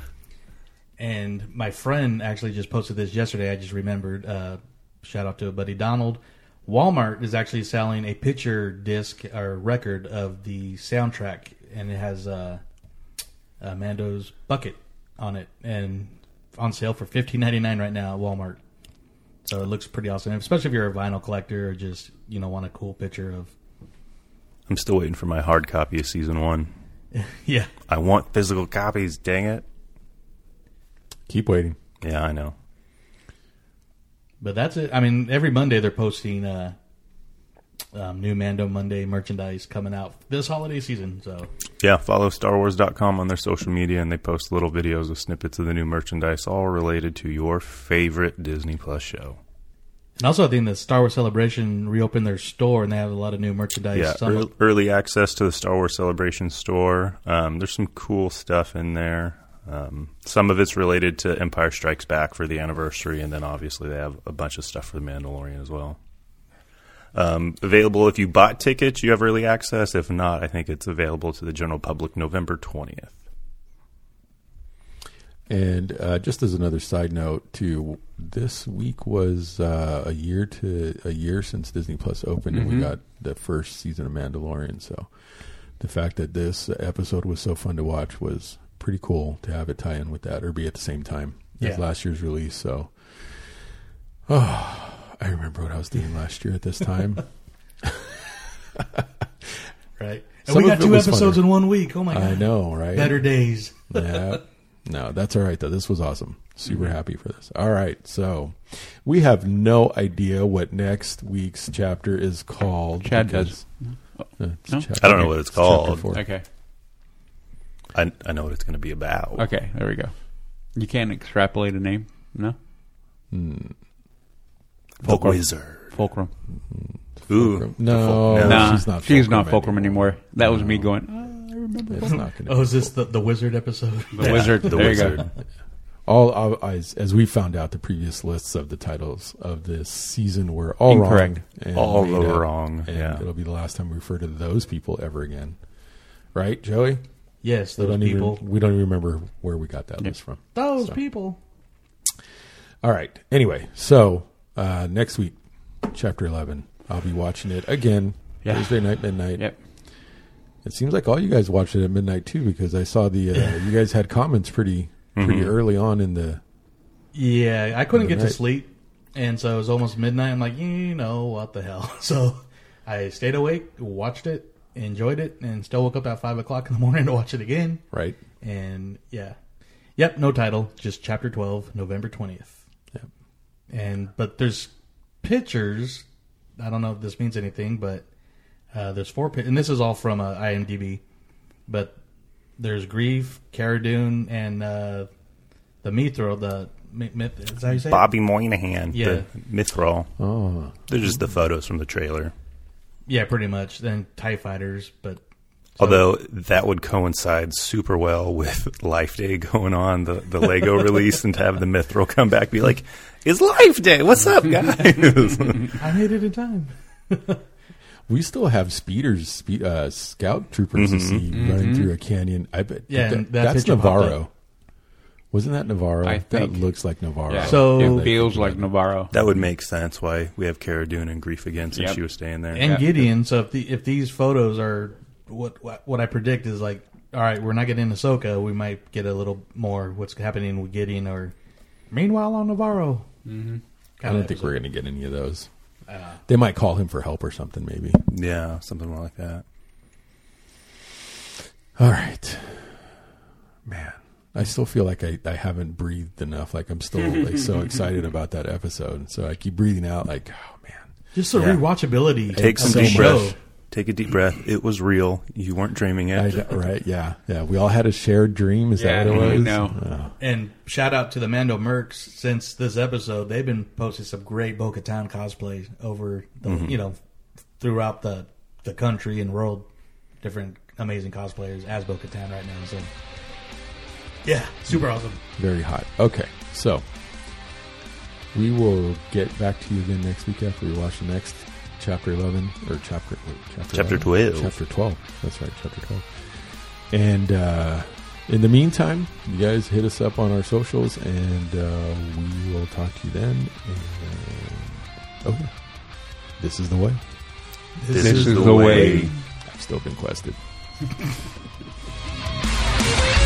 And my friend actually just posted this yesterday. I just remembered. Uh, shout out to a buddy Donald. Walmart is actually selling a picture disc or record of the soundtrack, and it has uh, uh, Mando's bucket on it, and on sale for fifteen ninety nine right now at Walmart. So it looks pretty awesome, especially if you're a vinyl collector or just you know want a cool picture of. I'm still waiting for my hard copy of season one. Yeah, I want physical copies. Dang it! Keep waiting. Yeah, I know. but that's it. I mean, every Monday they're posting uh, um, new Mando Monday merchandise coming out this holiday season. So Yeah, follow StarWars.com on their social media, and they post little videos of snippets of the new merchandise, all related to your favorite Disney Plus show. And also, I think the Star Wars Celebration reopened their store, and they have a lot of new merchandise. Yeah, Some- ear- early access to the Star Wars Celebration store. Um, there's some cool stuff in there. Um, some of it's related to Empire Strikes Back for the anniversary, and then obviously they have a bunch of stuff for the Mandalorian as well. Um, available if you bought tickets, you have early access. If not, I think it's available to the general public November 20th. And uh, just as another side note, too, this week was uh, a year to a year since Disney Plus opened, and we got the first season of Mandalorian. So the fact that this episode was so fun to watch was pretty cool to have it tie in with that, or be at the same time as last year's release. So, oh, I remember what I was doing last year at this time. right? And Some we got two episodes funner. in one week. Oh my god! I know, right? Better days. yeah. No, that's all right though. This was awesome. Super happy for this. All right, so we have no idea what next week's chapter is called. Chad because- Uh, it's No? chapter- I don't know what it's chapter called. Okay. I, I know what it's going to be about. Okay. There we go. You can't extrapolate a name. No. The Fulcrum. Wizard. Fulcrum. Ooh. No, No, nah, she's not. She's not Fulcrum Fulcrum anymore. That was me going. Oh, I remember It's not going to. Oh, is this the, the wizard episode? the Yeah, wizard. The there Wizard. you go. all of- as as we found out, the previous lists of the titles of this season were all Incorrect. wrong. All made up, wrong, And yeah. it'll be the last time we refer to those people ever again. Right, Joey? Yes, We those don't people. Even, we don't even remember where we got that Yep. list from. Those So. people. All right. Anyway, so uh, next week, chapter eleven, I'll be watching it again Yeah. Thursday night, midnight. Yep. It seems like all you guys watched it at midnight too, because I saw the uh, you guys had comments pretty pretty Mhm. early on in the. Yeah, I couldn't get to sleep, and so it was almost midnight. I'm like, you know what the hell? So I stayed awake, watched it, enjoyed it, and still woke up at five o'clock in the morning to watch it again. Right. And yeah, yep, no title, just chapter twelve, November twentieth. Yep. And but there's pictures. I don't know if this means anything, but uh, there's four, pi- and this is all from uh, IMDb. But there's Greef, Cara Dune, and uh, the Mithro, the Mi- Myth. Is that how you say? it? Bobby Moynihan. Yeah. The Mythrol. Oh, They're just the photos from the trailer. Yeah, pretty much. Then Tie Fighters, but Although that would coincide super well with Life Day going on, the, the Lego release, and to have the Mythrol come back be like, it's Life Day. What's up, guys? I made it in time. we still have speeders, spe- uh, scout troopers to see running through a canyon. I bet. Yeah, that- and that that's picture popped Nevarro. Wasn't that Nevarro? I that think. looks like Nevarro. Yeah. So- it feels like Nevarro. that would make sense why we have Cara Dune and Greef again since Yep. she was staying there. And Yeah. Gideon. So if the, if these photos are what, what what I predict is like, all right, we're not getting Ahsoka. We might get a little more what's happening with Gideon. Or meanwhile on Nevarro. Mm-hmm. I don't think we're going to get any of those. Uh, They might call him for help or something, maybe. yeah, something more like that. All right. man, I still feel like I, I haven't breathed enough. Like I'm still like so excited about that episode. So I keep breathing out like, oh man. Just the Yeah. rewatchability. Take of some the deep show. breath. Take a deep breath. It was real. You weren't dreaming I, it. right? Yeah, yeah. We all had a shared dream. Is Yeah, that what I it was? know. Oh. And shout out to the Mando Mercs since this episode, they've been posting some great Bo Katan cosplays over the Mm-hmm. you know throughout the the country and world. Different amazing cosplayers as Bo Katan right now. So yeah, super awesome. Very hot. Okay, so we will get back to you again next week after we watch the next chapter eleven or chapter chapter Chapter 11? 12. Chapter twelve. That's right, chapter twelve. And uh, in the meantime, you guys hit us up on our socials, and uh, we will talk to you then. And, okay, this is the way. This, This is the way. I've still been quested.